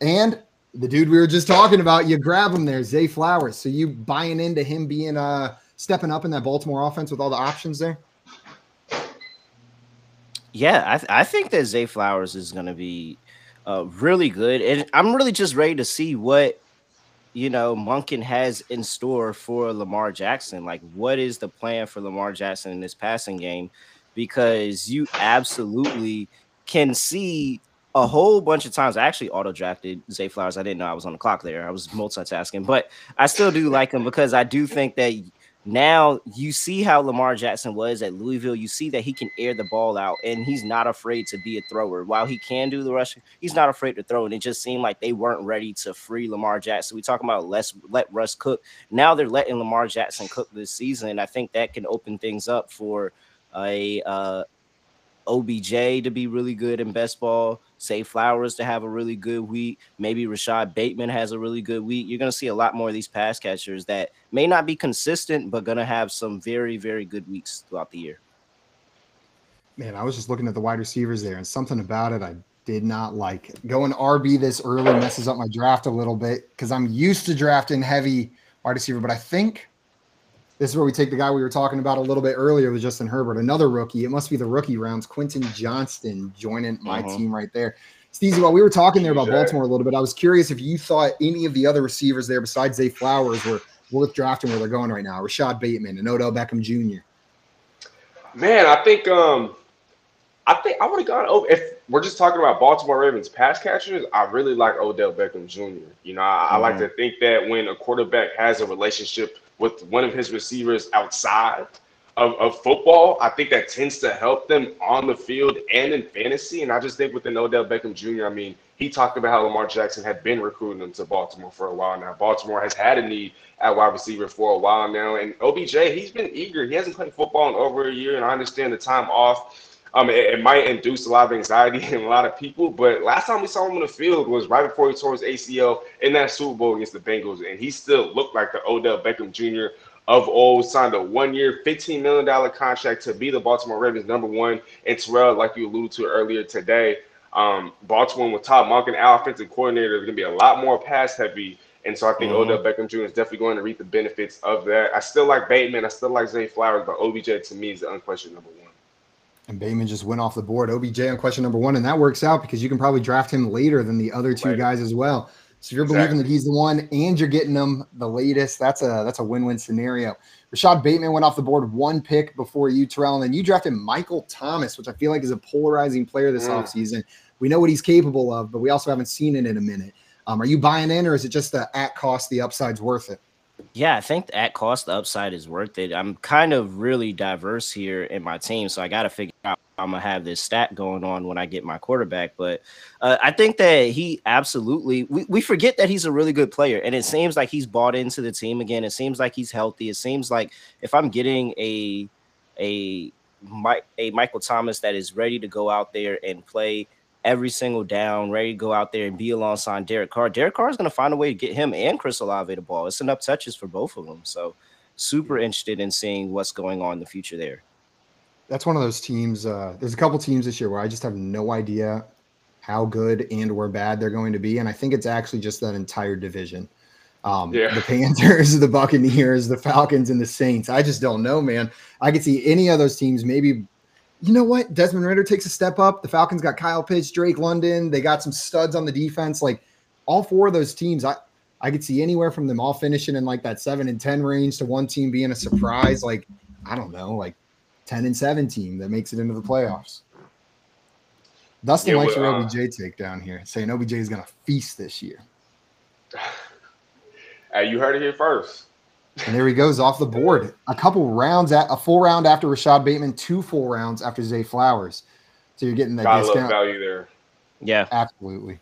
Speaker 1: and the dude we were just talking about, you grab him there, Zay Flowers. So you buying into him being uh stepping up in that Baltimore offense with all the options there?
Speaker 3: Yeah, I, th- I think that Zay Flowers is going to be uh, really good, and I'm really just ready to see what you know Monken has in store for Lamar Jackson. Like, what is the plan for Lamar Jackson in this passing game? Because you absolutely can see a whole bunch of times. I actually auto drafted Zay Flowers. I didn't know I was on the clock there. I was multitasking, but I still do like him because I do think that now you see how Lamar Jackson was at Louisville. You see that he can air the ball out and he's not afraid to be a thrower. While he can do the rushing, he's not afraid to throw. And it just seemed like they weren't ready to free Lamar Jackson. We talking about less let Russ cook. Now they're letting Lamar Jackson cook this season. And I think that can open things up for a uh, OBJ to be really good in best ball, Zay Flowers to have a really good week, maybe Rashod Bateman has a really good week. You're going to see a lot more of these pass catchers that may not be consistent, but going to have some very, very good weeks throughout the year.
Speaker 1: Man, I was just looking at the wide receivers there, and something about it I did not like. Going RB this early messes up my draft a little bit because I'm used to drafting heavy wide receiver, but I think this is where we take the guy we were talking about a little bit earlier with Justin Herbert, another rookie. It must be the rookie rounds. Quentin Johnston joining my uh-huh. team right there. Steezy, while we were talking there about Baltimore a little bit, I was curious if you thought any of the other receivers there besides Zay Flowers were worth drafting where they're going right now. Rashod Bateman and Odell Beckham Jr.
Speaker 2: Man, I think um I think I would have gone oh if we're just talking about Baltimore Ravens pass catchers, I really like Odell Beckham Jr. You know, I, mm-hmm. I like to think that when a quarterback has a relationship with one of his receivers outside of, of football, I think that tends to help them on the field and in fantasy. And I just think with the Odell Beckham Jr., I mean, he talked about how Lamar Jackson had been recruiting him to Baltimore for a while now. Baltimore has had a need at wide receiver for a while now. And OBJ, he's been eager. He hasn't played football in over a year, and I understand the time off. Um, it, it, might induce a lot of anxiety in a lot of people, but last time we saw him on the field was right before he tore his ACL in that Super Bowl against the Bengals, and he still looked like the Odell Beckham Jr. of old. Signed a one-year, $15 million contract to be the Baltimore Ravens' number one. And Terrell, like you alluded to earlier today, um, Baltimore with Todd Monken, our offensive coordinator, is going to be a lot more pass-heavy. And so I think mm-hmm. Odell Beckham Jr. is definitely going to reap the benefits of that. I still like Bateman. I still like Zay Flowers, but OBJ to me is the unquestioned number one.
Speaker 1: And Bateman just went off the board. OBJ on question number one, and that works out because you can probably draft him later than the other two guys as well. So you're exactly. believing that he's the one and you're getting him the latest, that's a that's a win-win scenario. Rashod Bateman went off the board one pick before you, Terrell, and then you drafted Michael Thomas, which I feel like is a polarizing player this mm. offseason. We know what he's capable of, but we also haven't seen it in a minute. Um, are you buying in, or is it just the at cost, the upside's worth it?
Speaker 3: Yeah, I think at cost the upside is worth it. I'm kind of really diverse here in my team, so I got to figure out I'm gonna have this stat going on when I get my quarterback. But uh, I think that he absolutely we, we forget that he's a really good player, and it seems like he's bought into the team again. It seems like he's healthy. It seems like if I'm getting a a a Michael Thomas that is ready to go out there and play every single down, ready to go out there and be alongside Derek Carr. Derek Carr is going to find a way to get him and Chris Olave the ball. It's enough touches for both of them. So, super interested in seeing what's going on in the future there.
Speaker 1: That's one of those teams. Uh, there's a couple teams this year where I just have no idea how good and or bad they're going to be, and I think it's actually just that entire division. Um, yeah. The Panthers, the Buccaneers, the Falcons, and the Saints. I just don't know, man. I could see any of those teams maybe you know what? Desmond Ridder takes a step up. The Falcons got Kyle Pitts, Drake London. They got some studs on the defense. Like all four of those teams, I I could see anywhere from them all finishing in like that seven and 10 range to one team being a surprise, like, I don't know, like 10 and 7 team that makes it into the playoffs. Dustin
Speaker 2: Yeah,
Speaker 1: likes your
Speaker 2: uh,
Speaker 1: OBJ take down here, saying OBJ is going to feast this year.
Speaker 2: Hey, you heard it here first.
Speaker 1: And there he goes off the board. A couple rounds at a full round after Rashod Bateman, two full rounds after Zay Flowers. So you're getting that
Speaker 2: Gotta love
Speaker 1: discount.
Speaker 2: value there.
Speaker 3: Yeah.
Speaker 1: Absolutely.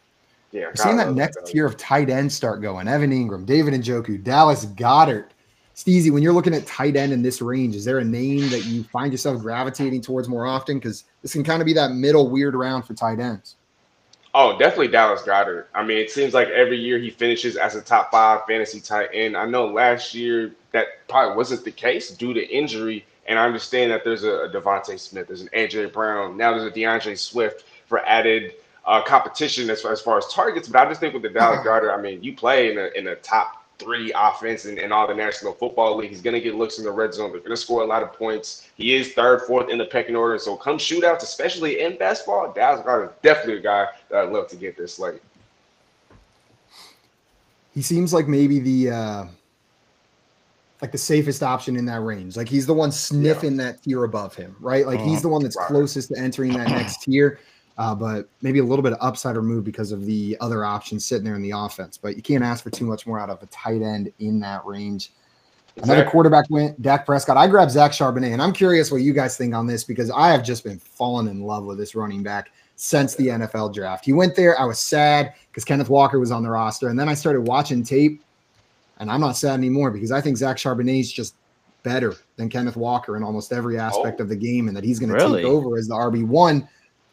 Speaker 2: Yeah,
Speaker 1: We're seeing that next
Speaker 2: value.
Speaker 1: tier of tight ends start going. Evan Engram, David Njoku, Dallas Goedert. Steezy, when you're looking at tight end in this range, is there a name that you find yourself gravitating towards more often? Because this can kind of be that middle weird round for tight ends.
Speaker 2: Oh, definitely Dallas Goedert. I mean, it seems like every year he finishes as a top five fantasy tight end. I know last year that probably wasn't the case due to injury. And I understand that there's a, a DeVonta Smith, there's an AJ Brown, now there's a D'Andre Swift for added uh, competition as far, as far as targets. But I just think with the Dallas Goedert, I mean, you play in a, in a top three offense in, in all the National Football League. He's going to get looks in the red zone. They're going to score a lot of points. He is third, fourth in the pecking order. So come shootouts, especially in basketball, Dallas Goedert is definitely a guy that I'd love to get this slate.
Speaker 1: He seems like maybe the uh like the safest option in that range. Like he's the one sniffing that tier above him, right? Like he's the one that's
Speaker 2: Right.
Speaker 1: closest to entering that next tier. Uh, but maybe a little bit of upside removed because of the other options sitting there in the offense. But you can't ask for too much more out of a tight end in that range. Another quarterback went, Dak Prescott. I grabbed Zach Charbonnet, and I'm curious what you guys think on this because I have just been falling in love with this running back since the NFL draft. He went there. I was sad because Kenneth Walker was on the roster, and then I started watching tape, and I'm not sad anymore because I think Zach Charbonnet is just better than Kenneth Walker in almost every aspect
Speaker 2: Oh.
Speaker 1: of the game, and that he's going to
Speaker 3: Really?
Speaker 1: take over as the RB one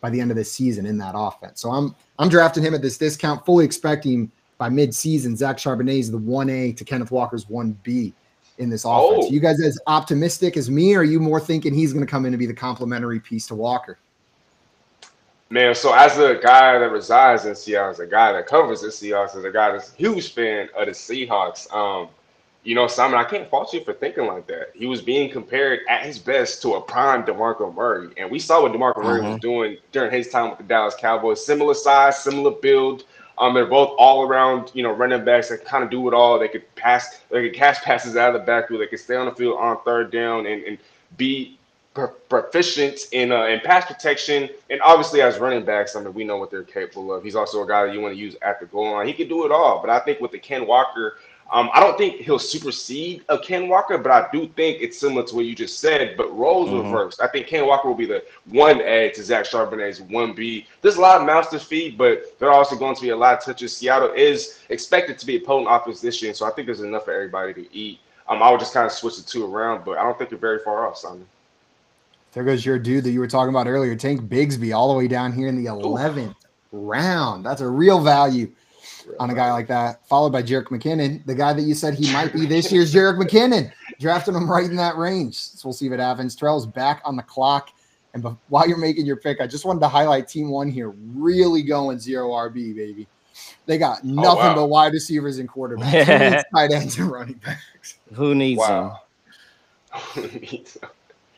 Speaker 1: by the end of the season in that offense. So I'm I'm drafting him at this discount, fully expecting by mid-season Zach Charbonnet is the one A to Kenneth Walker's one B in this offense.
Speaker 2: Oh.
Speaker 1: You guys as optimistic as me, or are you more thinking he's going to come in and be the complementary piece to Walker?
Speaker 2: Man, so as a guy that resides in Seattle, as a guy that covers the Seahawks, as a guy that's a huge fan of the Seahawks, um, you know, Simon, I can't fault you for thinking like that. He was being compared at his best to a prime DeMarco Murray. And we saw what DeMarco Murray was doing during his time with the Dallas Cowboys. Similar size, similar build. Um, they're both all around, you know, running backs that kind of do it all. They could pass, they could catch passes out of the backfield. They could stay on the field on third down and, and be pro- proficient in uh, in pass protection, and obviously as running backs, I mean we know what they're capable of. He's also a guy that you want to use at the goal line. He can do it all, but I think with the Ken Walker, um, I don't think he'll supersede a Ken Walker, but I do think it's similar to what you just said, but roles
Speaker 3: Mhm.
Speaker 2: reversed. I think Ken Walker will be the one A to Zach Charbonnet's one B. There's a lot of mouths to feed, but there are also going to be a lot of touches. Seattle is expected to be a potent offense this year, so I think there's enough for everybody to eat. Um, I would just kind of switch the two around, but I don't think you're very far off, Simon.
Speaker 1: There goes your dude that you were talking about earlier, Tank Bigsby, all the way down here in the 11th round. That's a real value on a guy like that, followed by Jerick McKinnon, the guy that you said he might be this year's Jerick McKinnon. Drafted him right in that range. So we'll see what happens. Terrell's back on the clock. And be- while you're making your pick, I just wanted to highlight team one here. Really going zero RB, baby. They got oh, nothing
Speaker 2: wow.
Speaker 1: but wide receivers and quarterbacks. Who needs tight ends and running backs.
Speaker 3: Who needs them?
Speaker 2: Wow.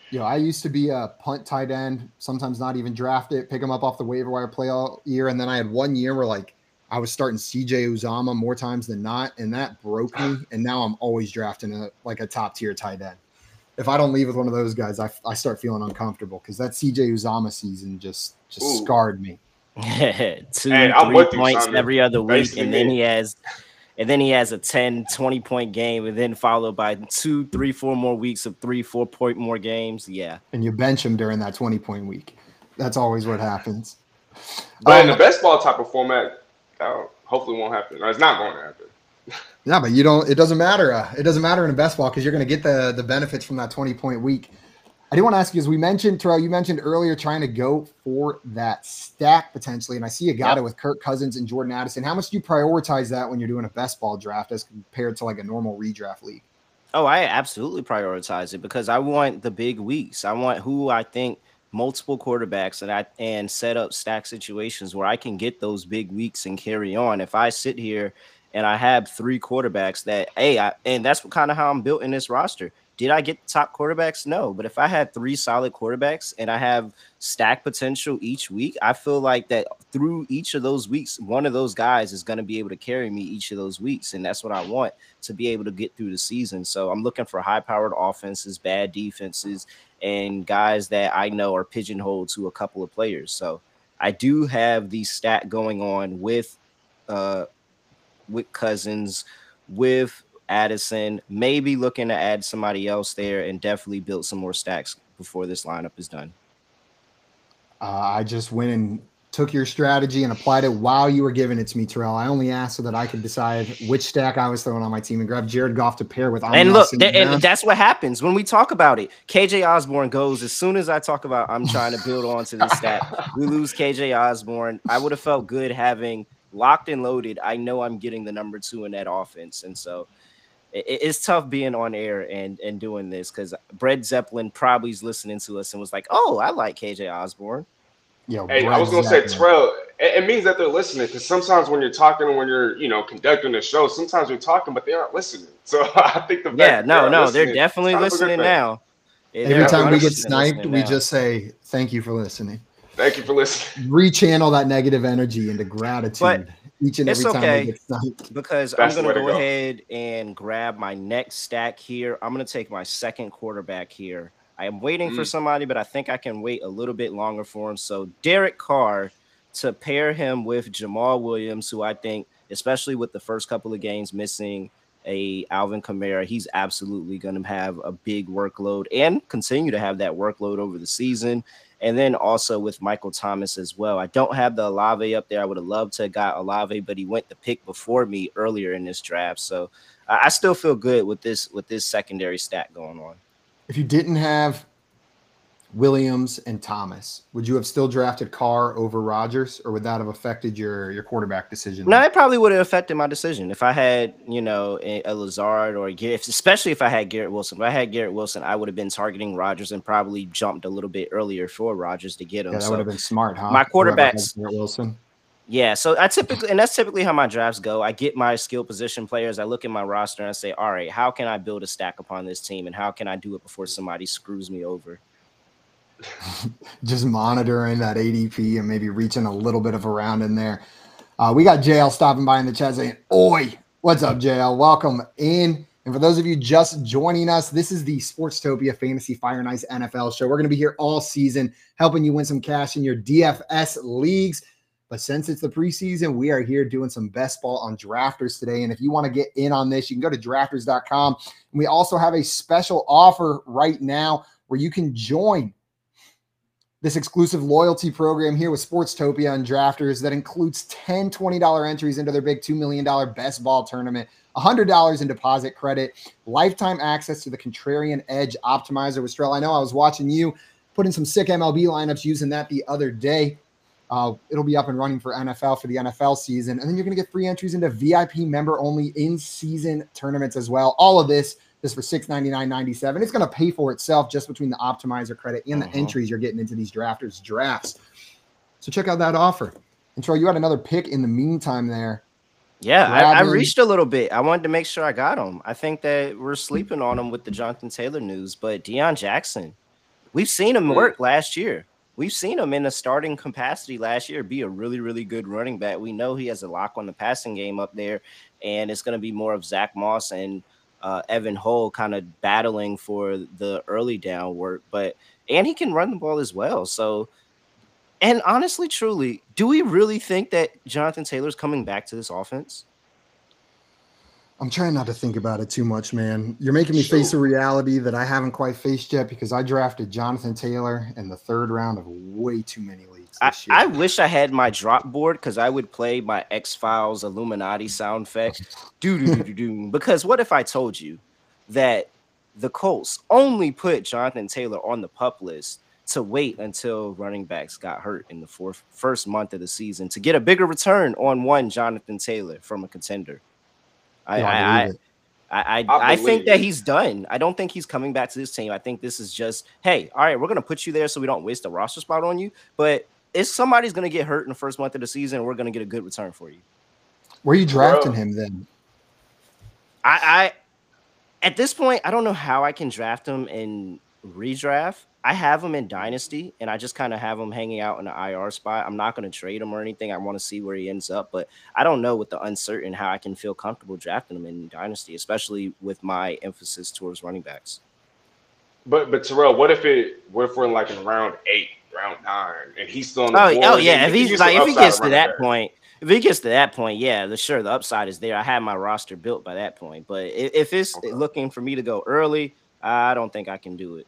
Speaker 1: Yo, I used to be a punt tight end, sometimes not even draft it, pick them up off the waiver wire play all year. And then I had one year where like I was starting CJ Uzomah more times than not, and that broke me. And now I'm always drafting a like a top tier tight end. If I don't leave with one of those guys, I, I start feeling uncomfortable because that CJ Uzomah season just just
Speaker 2: Ooh.
Speaker 1: scarred me.
Speaker 3: Two,
Speaker 2: Hey,
Speaker 3: three
Speaker 2: with you,
Speaker 3: points every other week,
Speaker 2: Basically
Speaker 3: and then he has and then he has a 10, 20 point game, and then followed by two, three, four more weeks of three, four point more games. Yeah.
Speaker 1: And you bench him during that 20 point week. That's always what happens.
Speaker 2: But in
Speaker 1: Um,
Speaker 2: the best ball type of format, that hopefully won't happen. No, it's not going to happen.
Speaker 1: Yeah, but you don't. It doesn't matter. Uh, it doesn't matter in a best ball because you're going to get the the benefits from that 20 point week. I do want to ask you, as we mentioned, Terrell, you mentioned earlier trying to go for that stack potentially, and I see you got
Speaker 3: Yep.
Speaker 1: it with Kirk Cousins and Jordan Addison. How much do you prioritize that when you're doing a best ball draft as compared to like a normal redraft league?
Speaker 3: Oh, I absolutely prioritize it because I want the big weeks. I want who I think multiple quarterbacks and I and set up stack situations where I can get those big weeks and carry on. If I sit here and I have three quarterbacks that hey, I, and that's kind of how I'm built in this roster. Did I get top quarterbacks? No. But if I had three solid quarterbacks and I have stack potential each week, I feel like that through each of those weeks, one of those guys is going to be able to carry me each of those weeks. And that's what I want to be able to get through the season. So I'm looking for high powered offenses, bad defenses, and guys that I know are pigeonholed to a couple of players. So I do have the stat going on with uh with Cousins, with Addison, maybe looking to add somebody else there and definitely build some more stacks before this lineup is done.
Speaker 1: Uh, I just went and took your strategy and applied it while you were giving it to me, Terrell. I only asked so that I could decide which stack I was throwing on my team and grab Jared Goff to pair with.
Speaker 3: And look, th- and that's what happens when we talk about it. KJ Osborn goes as soon as I talk about I'm trying to build onto this stack. we lose KJ Osborn. I would have felt good having locked and loaded. I know I'm getting the number two in that offense, and so it, it's tough being on air and and doing this because Brett Zeppelin probably is listening to us and was like, "Oh, I like KJ Osborn."
Speaker 2: Yo, hey, Brett I was gonna Zeppelin. say, Terrell. It, it means that they're listening because sometimes when you're talking and when you're you know conducting a show, sometimes you're talking but they aren't listening. So I think the
Speaker 3: yeah, no, no, they're definitely listening now.
Speaker 1: Every time we get sniped, we just say thank you for listening.
Speaker 2: Thank you for listening.
Speaker 1: Rechannel that negative energy into gratitude. But each and every time okay
Speaker 3: because That's I'm going to go, ahead and grab my next stack here. I'm going to take my second quarterback here. I am waiting mm. for somebody, but I think I can wait a little bit longer for him. So Derek Carr to pair him with Jamaal Williams, who I think, especially with the first couple of games missing a Alvin Kamara, he's absolutely going to have a big workload and continue to have that workload over the season and then also with Michael Thomas as well. I don't have the Olave up there. I would have loved to have got Olave, but he went the pick before me earlier in this draft. So I still feel good with this with this secondary stat going on.
Speaker 1: If you didn't have Williams and Thomas, would you have still drafted Carr over Rodgers, or would that have affected your your quarterback decision?
Speaker 3: No, it probably would have affected my decision if I had you know a, a Lazard or Garrett, especially if I had Garrett Wilson. If I had Garrett Wilson, I would have been targeting Rodgers and probably jumped a little bit earlier for Rodgers to get him.
Speaker 1: Yeah, that so would have been smart, huh?
Speaker 3: My quarterbacks,
Speaker 1: Garrett Wilson.
Speaker 3: Yeah, so I typically and that's typically how my drafts go. I get my skill position players, I look at my roster and I say, all right, how can I build a stack upon this team and how can I do it before somebody screws me over?
Speaker 1: Just monitoring that ADP and maybe reaching a little bit of a round in there. Uh, we got JL stopping by in the chat saying, Oi, what's up, JL? Welcome in. And for those of you just joining us, this is the Sportstopia Fantasy Fire Nice NFL show. We're going to be here all season helping you win some cash in your DFS leagues. But since it's the preseason, we are here doing some best ball on drafters today. And if you want to get in on this, you can go to drafters.com. And we also have a special offer right now where you can join this exclusive loyalty program here with Sportstopia and Drafters that includes 10 $20 entries into their big $2 million best ball tournament, $100 in deposit credit, lifetime access to the Contrarian Edge Optimizer with Strell. I know I was watching you put in some sick MLB lineups using that the other day. Uh, it'll be up and running for NFL for the NFL season. And then you're going to get free entries into VIP member only in season tournaments as well. All of this this for six ninety nine ninety seven. It's going to pay for itself just between the optimizer credit and the uh-huh. entries you're getting into these drafters drafts. So check out that offer. And Troy, you had another pick in the meantime there.
Speaker 3: Yeah, I, I, reached a little bit. I wanted to make sure I got him. I think that we're sleeping on him with the Jonathan Taylor news, but Deon Jackson, we've seen him work last year. We've seen him in a starting capacity last year be a really, really good running back. We know he has a lock on the passing game up there, and it's going to be more of Zach Moss and uh, Evan Hull kind of battling for the early down work, but and he can run the ball as well. So, and honestly, truly, do we really think that Jonathan Taylor's coming back to this offense?
Speaker 1: I'm trying not to think about it too much, man. You're making me face a reality that I haven't quite faced yet because I drafted Jonathan Taylor in the third round of way too many leagues.
Speaker 3: I, I, wish I had my drop board because I would play my X Files Illuminati sound effect. do do do do. Because what if I told you that the Colts only put Jonathan Taylor on the pup list to wait until running backs got hurt in the fourth first month of the season to get a bigger return on one Jonathan Taylor from a contender? I I, I, I, I, I think that he's done. I don't think he's coming back to this team. I think this is just, hey, all right, we're gonna put you there so we don't waste a roster spot on you. But if somebody's gonna get hurt in the first month of the season, we're gonna get a good return for you.
Speaker 1: Where are you drafting Bro. him then?
Speaker 3: I, I at this point, I don't know how I can draft him in redraft. I have him in Dynasty, and I just kind of have him hanging out in the IR spot. I'm not going to trade him or anything. I want to see where he ends up, but I don't know with the uncertain how I can feel comfortable drafting him in Dynasty, especially with my emphasis towards running backs.
Speaker 2: But but Terrell, what if it? What if we're in like in round eight, round nine, and he's still on the
Speaker 3: oh,
Speaker 2: board?
Speaker 3: oh yeah, if he's like if he gets to that
Speaker 2: back.
Speaker 3: point, if he gets to that point, yeah, the sure the upside is there. I have my roster built by that point, but if, if it's
Speaker 2: Okay.
Speaker 3: looking for me to go early, I don't think I can do it.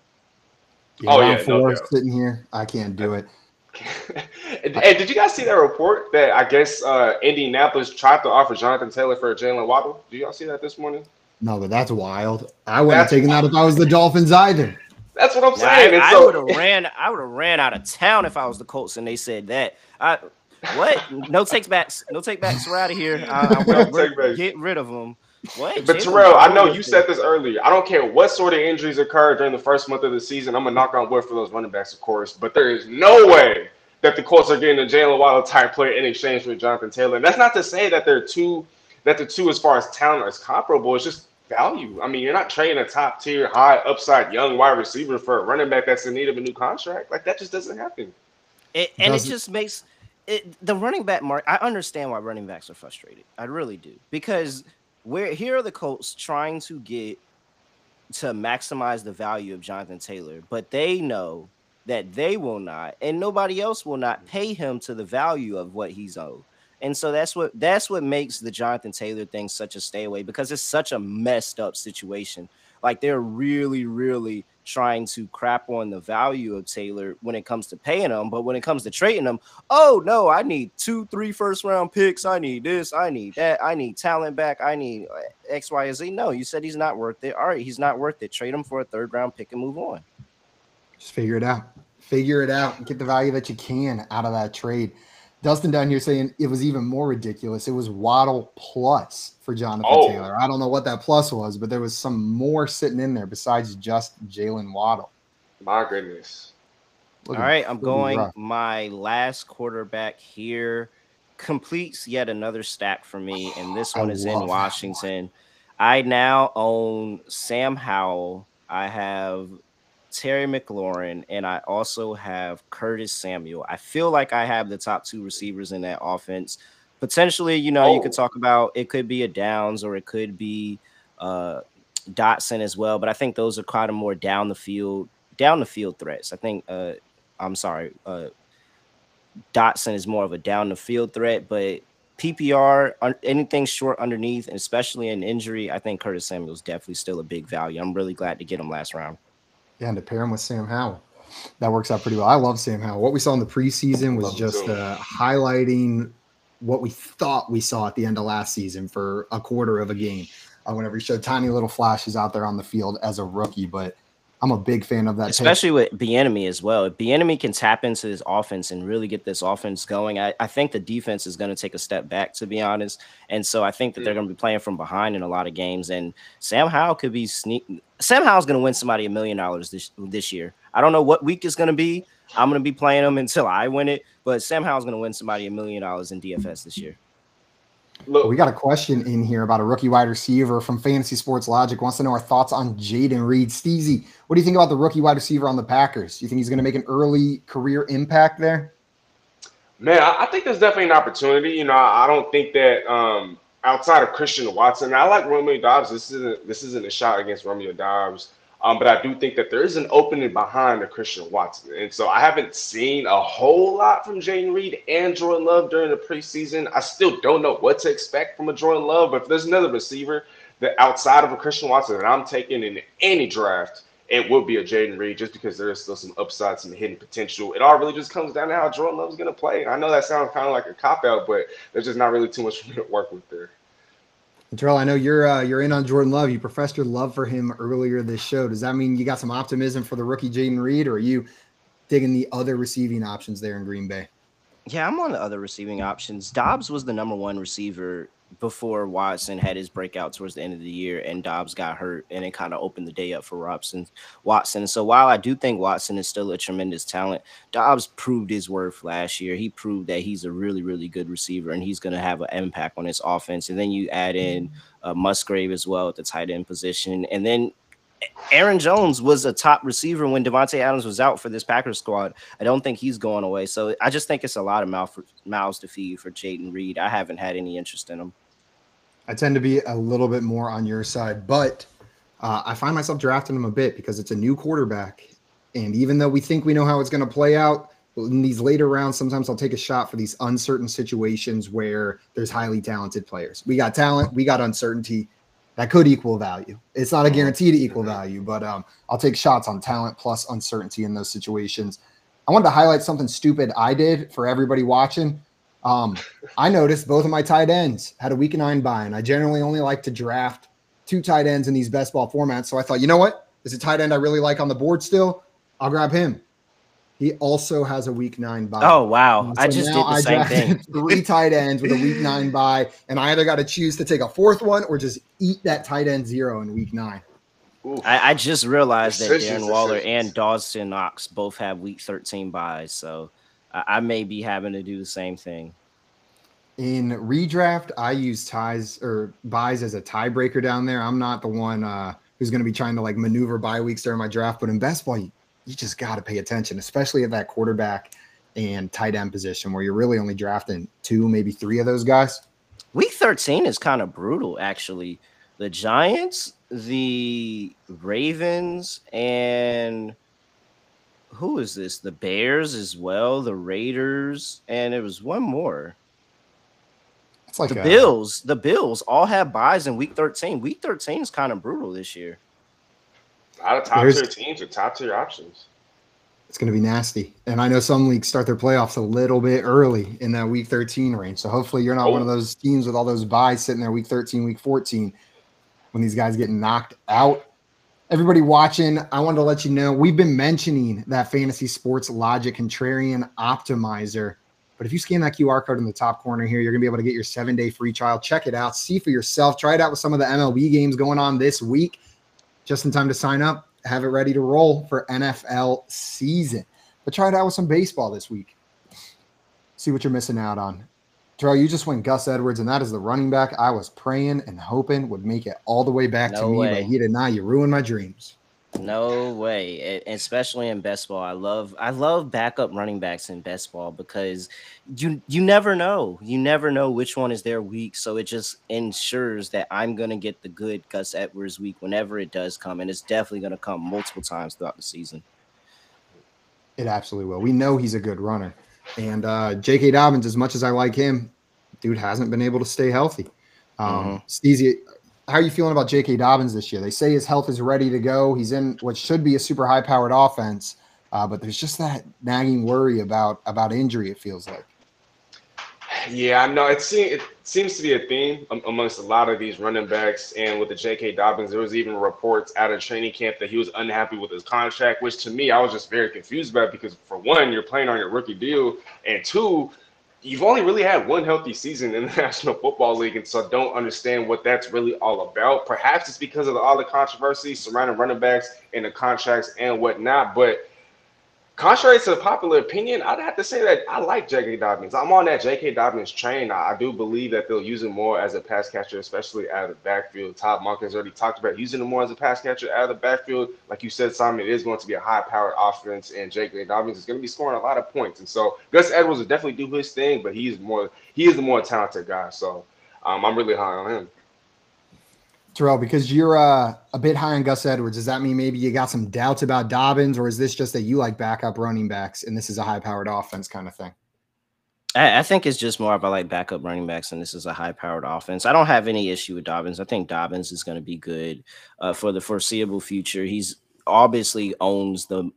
Speaker 1: Yeah,
Speaker 2: Oh,
Speaker 1: round
Speaker 2: yeah, no
Speaker 1: four
Speaker 2: doubt.
Speaker 1: sitting here. I can't do it.
Speaker 2: and, and did you guys see that report that I guess uh, Indianapolis tried to offer Jonathan Taylor for Jaylen Waddle? Do y'all see that this morning?
Speaker 1: No, but that's wild. I wouldn't have
Speaker 2: That's
Speaker 1: taken that if I was the Dolphins either.
Speaker 2: That's what I'm saying. and
Speaker 3: I,
Speaker 2: so-
Speaker 3: would have ran. I would have ran out of town if I was the Colts and they said that. I what? No takes backs. No take backs. We're out of here. I, I,
Speaker 2: No
Speaker 3: we're-
Speaker 2: take-backs.
Speaker 3: get rid of them. What?
Speaker 2: But
Speaker 3: Jalen
Speaker 2: Terrell, I know you said this earlier. I don't care what sort of injuries occur during the first month of the season. I'm gonna knock on wood for those running backs, of course. But there is no way that the Colts are getting a Jaylen Waddle type player in exchange for Jonathan Taylor. And that's not to say that they're two that the two, as far as talent, is comparable. It's just value. I mean, you're not trading a top tier, high upside young wide receiver for a running back that's in need of a new contract. Like that just doesn't happen.
Speaker 3: It, and it
Speaker 1: Doesn't-
Speaker 3: just makes it the running back mark. I understand why running backs are frustrated. I really do because we're here are the Colts trying to get to maximize the value of Jonathan Taylor, but they know that they will not, and nobody else will not mm-hmm. pay him to the value of what he's owed. And so that's what that's what makes the Jonathan Taylor thing such a stay away because it's such a messed up situation. Like they're really, really trying to crap on the value of Taylor when it comes to paying him, but when it comes to trading him, oh no, I need two, three first round picks. I need this, I need that, I need talent back, I need uh, X, Y, and Z. No, you said he's not worth it. All right, he's not worth it. Trade him for a third round pick and move on.
Speaker 1: Just figure it out. Figure it out. Get the value that you can out of that trade. Dustin down here saying it was even more ridiculous. It was Waddle plus for Jonathan
Speaker 2: Oh.
Speaker 1: Taylor. I don't know what that plus was, but there was some more sitting in there besides just Jaylen Waddle.
Speaker 2: My goodness.
Speaker 1: Looking
Speaker 3: All right, I'm going
Speaker 1: rough.
Speaker 3: my last quarterback here completes yet another stack for me, and this
Speaker 1: I
Speaker 3: one is in
Speaker 1: that
Speaker 3: Washington. I now own Sam Howell. I have Terry McLaurin, and I also have Curtis Samuel. I feel like I have the top two receivers in that offense. Potentially, you know, you could
Speaker 2: Oh.
Speaker 3: talk about it could be a Downs or it could be uh Dotson as well, but I think those are kind of more down the field, down the field threats. I think uh I'm sorry, uh Dotson is more of a down the field threat, but PPR, un- anything short underneath, especially an injury, I think Curtis Samuel is definitely still a big value. I'm really glad to get him last round.
Speaker 1: Yeah, and to pair him with Sam Howell. That works out pretty well. I love Sam Howell. What we saw in the preseason was
Speaker 2: Love
Speaker 1: just uh, highlighting what we thought we saw at the end of last season for a quarter of a game. Uh, whenever he showed tiny little flashes out there on the field as a rookie, but I'm a big fan of that. pick.
Speaker 3: especially with Bieniemy as well. If Bieniemy can tap into this offense and really get this offense going, I, I think the defense is going to take a step back, to be honest. And so I think that they're mm. going to be playing from behind in a lot of games. And Sam Howell could be sneak. Sam Howell's going to win somebody a million dollars this this year. I don't know what week it's going to be. I'm going to be playing him until I win it. But Sam Howell's going to win somebody a million dollars in DFS this year.
Speaker 2: Look,
Speaker 1: We got a question in here about a rookie wide receiver from Fantasy Sports Logic. Wants to know our thoughts on Jayden Reed. Steezy, what do you think about the rookie wide receiver on the Packers? Do you think he's going to make an early career impact there?
Speaker 2: Man, I I think there's definitely an opportunity. You know, I I don't think that um, outside of Christian Watson, I like Romeo Doubs. This isn't this isn't a shot against Romeo Doubs, um, but I do think that there is an opening behind the Christian Watson, and so I haven't seen a whole lot from Jayden Reed and Jordan Love during the preseason. I still don't know what to expect from a Jordan Love, but if there's another receiver that outside of a Christian Watson that I'm taking in any draft, it would be a Jayden Reed just because there is still some upside, some hidden potential. It all really just comes down to how Jordan Love's going to play. I know that sounds kind of like a cop out, but there's just not really too much for me to work with there.
Speaker 1: And Terrell, I know you're uh, you're in on Jordan Love. You professed your love for him earlier this show. Does that mean you got some optimism for the rookie Jayden Reed, or are you digging the other receiving options there in Green Bay?
Speaker 3: Yeah, I'm on the other receiving options. Dobbs was the number one receiver before Watson had his breakout towards the end of the year, and Doubs got hurt, and it kind of opened the day up for Robson Watson. So while I do think Watson is still a tremendous talent, Doubs proved his worth last year. He proved that he's a really, really good receiver, and he's going to have an impact on his offense. And then you add in uh, Musgrave as well at the tight end position, and then Aaron Jones was a top receiver when Davante Adams was out for this Packers squad. I don't think he's going away. So I just think it's a lot of mouth mouths to feed for Jayden Reed. I haven't had any interest in him.
Speaker 1: I tend to be a little bit more on your side, but uh, I find myself drafting him a bit because it's a new quarterback. And even though we think we know how it's going to play out, in these later rounds, sometimes I'll take a shot for these uncertain situations where there's highly talented players. We got talent, we got uncertainty that could equal value. It's not a guarantee to equal value, but um, I'll take shots on talent plus uncertainty in those situations. I wanted to highlight something stupid I did for everybody watching. Um, I noticed both of my tight ends had a week nine bye, and I generally only like to draft two tight ends in these best ball formats. So I thought, you know what? There's a tight end I really like on the board still. I'll grab him. He also has a week nine bye.
Speaker 3: Oh wow! So I just did the I same thing.
Speaker 1: three tight ends with a week nine bye, and I either got to choose to take a fourth one or just eat that tight end zero in week nine.
Speaker 3: I, I, just realized that Darren Waller and Dawson Knox both have week 13 buys, so I, may be having to do the same thing.
Speaker 1: In redraft, I use ties or byes as a tiebreaker down there. I'm not the one uh, who's going to be trying to like maneuver bye weeks during my draft, but in best ball, you, you just got to pay attention, especially at that quarterback and tight end position where you're really only drafting two, maybe three of those guys.
Speaker 3: Week 13 is kind of brutal, actually. The Giants, the Ravens, and who is this? The Bears as well, the Raiders, and it was one more. It's like the a, Bills. The Bills all have byes in week 13. Week 13 is kind of brutal this year.
Speaker 2: A lot of top tier teams with top tier options.
Speaker 1: It's going to be nasty. And I know some leagues start their playoffs a little bit early in that week 13 range. So hopefully you're not oh. one of oh. those teams with all those byes sitting there week 13, week 14 when these guys get knocked out. Everybody watching, I wanted to let you know we've been mentioning that fantasy sports logic contrarian optimizer. But if you scan that QR code in the top corner here, you're going to be able to get your seven day free trial. Check it out, see for yourself, try it out with some of the MLB games going on this week just in time to sign up, have it ready to roll for NFL season. But try it out with some baseball this week. See what you're missing out on. Terrell, you just went Gus Edwards, and that is the running back I was praying and hoping would make it all the way back no to me, but he did not. You ruined my dreams.
Speaker 3: No way, especially in best ball. I love I love backup running backs in best ball because you you never know. You never know which one is their week, so it just ensures that I'm going to get the good Gus Edwards week whenever it does come and it's definitely going to come multiple times throughout the season.
Speaker 1: It absolutely will. We know he's a good runner. And uh J.K. Dobbins as much as I like him, dude hasn't been able to stay healthy. Um, mm-hmm how are you feeling about J.K. Dobbins this year? They say his health is ready to go. He's in what should be a super high powered offense, uh, but there's just that nagging worry about about injury. It feels like.
Speaker 2: Yeah, I know. It seems it seems to be a theme amongst a lot of these running backs, and with the J.K. Dobbins, there was even reports out of training camp that he was unhappy with his contract, which to me I was just very confused about because for one, you're playing on your rookie deal, and two, you've only really had one healthy season in the National Football League, and so don't understand what that's really all about. Perhaps it's because of all the controversy surrounding running backs and the contracts and whatnot, but Contrary to the popular opinion, I'd have to say that I like J.K. Dobbins. I'm on that J.K. Dobbins train. I, I, do believe that they'll use him more as a pass catcher, especially out of the backfield. Todd Monk has already talked about using him more as a pass catcher out of the backfield. Like you said, Simon, it is going to be a high-powered offense, and J.K. Dobbins is going to be scoring a lot of points. And so Gus Edwards will definitely do his thing, but he's more he is the more talented guy. So um, I'm really high on him.
Speaker 1: Terrell, because you're uh, a bit high on Gus Edwards, does that mean maybe you got some doubts about Dobbins, or is this just that you like backup running backs and this is a high powered offense kind of thing?
Speaker 3: I, I, think it's just more about like backup running backs, and this is a high powered offense. I don't have any issue with Dobbins. I think Dobbins is going to be good uh, for the foreseeable future. He's obviously owns the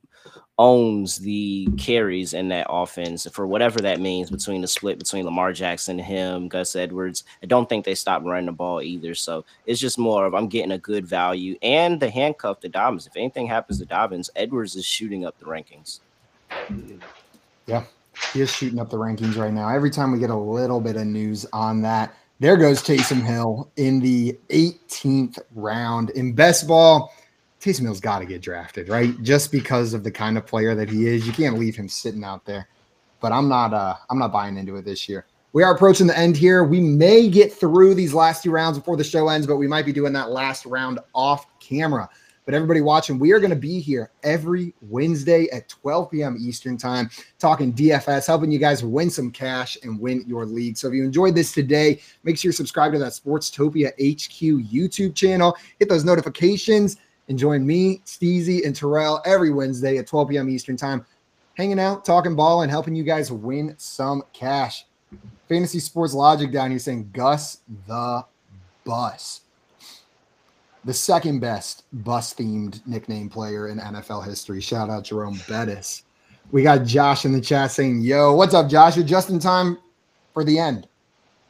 Speaker 3: owns the carries in that offense for whatever that means between the split between Lamar Jackson, and him, Gus Edwards. I don't think they stopped running the ball either. So it's just more of I'm getting a good value and the handcuff to Dobbins. If anything happens to Dobbins, Edwards is shooting up the rankings.
Speaker 1: Yeah. He is shooting up the rankings right now. Every time we get a little bit of news on that, there goes Taysom Hill in the 18th round. In best ball, Taysom Hill's got to get drafted, right? Just because of the kind of player that he is. You can't leave him sitting out there. But I'm not uh I'm not buying into it this year. We are approaching the end here. We may get through these last two rounds before the show ends, but we might be doing that last round off camera. But everybody watching, we are going to be here every Wednesday at 12 p.m. Eastern time, talking DFS, helping you guys win some cash and win your league. So if you enjoyed this today, make sure you subscribe to that Sportstopia HQ YouTube channel, hit those notifications, and join me, Steezy, and Terrell every Wednesday at 12 p.m. Eastern time, hanging out, talking ball, and helping you guys win some cash. Fantasy Sports Logic down here saying Gus the Bus the second best bus themed nickname player in NFL history. Shout out Jerome Bettis. We got Josh in the chat saying, Yo, what's up, Josh? You're just in time for the end.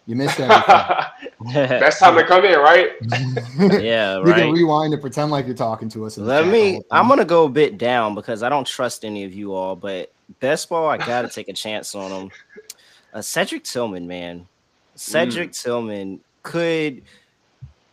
Speaker 1: You missed everything.
Speaker 2: Best time to come in, right?
Speaker 3: yeah,
Speaker 1: right. You can rewind and pretend like you're talking to us.
Speaker 3: Let me. I'm gonna go a bit down because I don't trust any of you all. But best ball, I gotta take a chance on him. Uh, Cedric Tillman, man. Cedric mm. Tillman could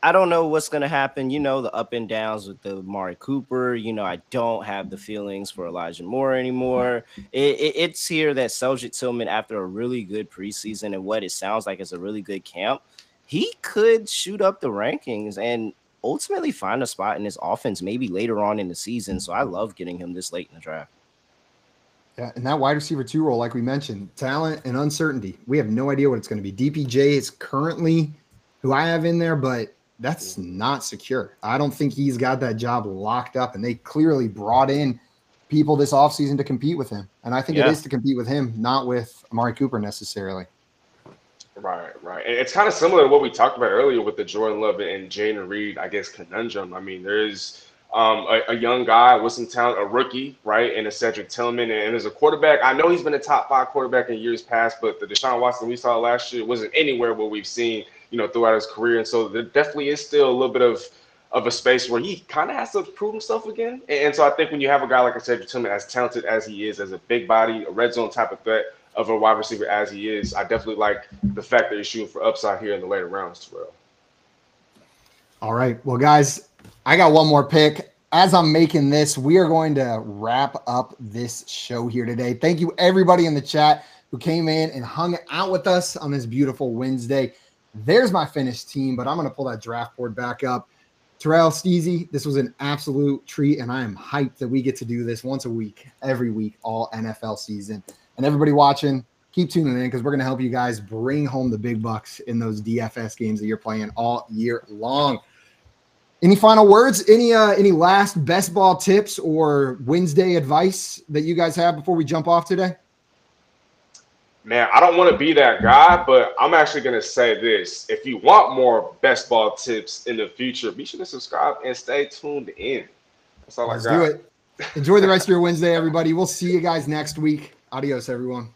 Speaker 3: I don't know what's going to happen. You know, the up and downs with the Amari Cooper. You know, I don't have the feelings for Elijah Moore anymore. It, it, it's here that Cedric Tillman, after a really good preseason and what it sounds like is a really good camp, he could shoot up the rankings and ultimately find a spot in his offense maybe later on in the season. So I love getting him this late in the draft.
Speaker 1: Yeah, and that wide receiver two role, like we mentioned, talent and uncertainty. We have no idea what it's going to be. DPJ is currently who I have in there, but that's not secure. I don't think he's got that job locked up. And they clearly brought in people this offseason to compete with him. And I think yeah. it is to compete with him, not with Amari Cooper necessarily.
Speaker 2: Right, right. And it's kind of similar to what we talked about earlier with the Jordan Love and Jayden Reed, I guess, conundrum. I mean, there's um, a, a, young guy with some talent, a rookie, right, and a Cedric Tillman. And, and as a quarterback, I know he's been a top five quarterback in years past, but the Deshaun Watson we saw last year wasn't anywhere where we've seen – you know, throughout his career. And so there definitely is still a little bit of of a space where he kind of has to prove himself again. And, so I think when you have a guy like I said, Tillman, as talented as he is, as a big body, a red zone type of threat of a wide receiver as he is, I definitely like the fact that he's shooting for upside here in the later rounds, Terrell.
Speaker 1: All right. Well, guys, I got one more pick. As I'm making this, we are going to wrap up this show here today. Thank you, everybody in the chat who came in and hung out with us on this beautiful Wednesday. There's my finished team, but I'm going to pull that draft board back up. Terrell Steezy, this was an absolute treat, and I am hyped that we get to do this once a week, every week, all NFL season. And everybody watching, keep tuning in because we're going to help you guys bring home the big bucks in those DFS games that you're playing all year long. Any final words? Any uh, any last best ball tips or Wednesday advice that you guys have before we jump off today?
Speaker 2: Man, I don't want to be that guy, but I'm actually going to say this. If you want more best ball tips in the future, be sure to subscribe and stay tuned in. That's all Let's I got. do it.
Speaker 1: Enjoy the rest of your Wednesday, everybody. We'll see you guys next week. Adios, everyone.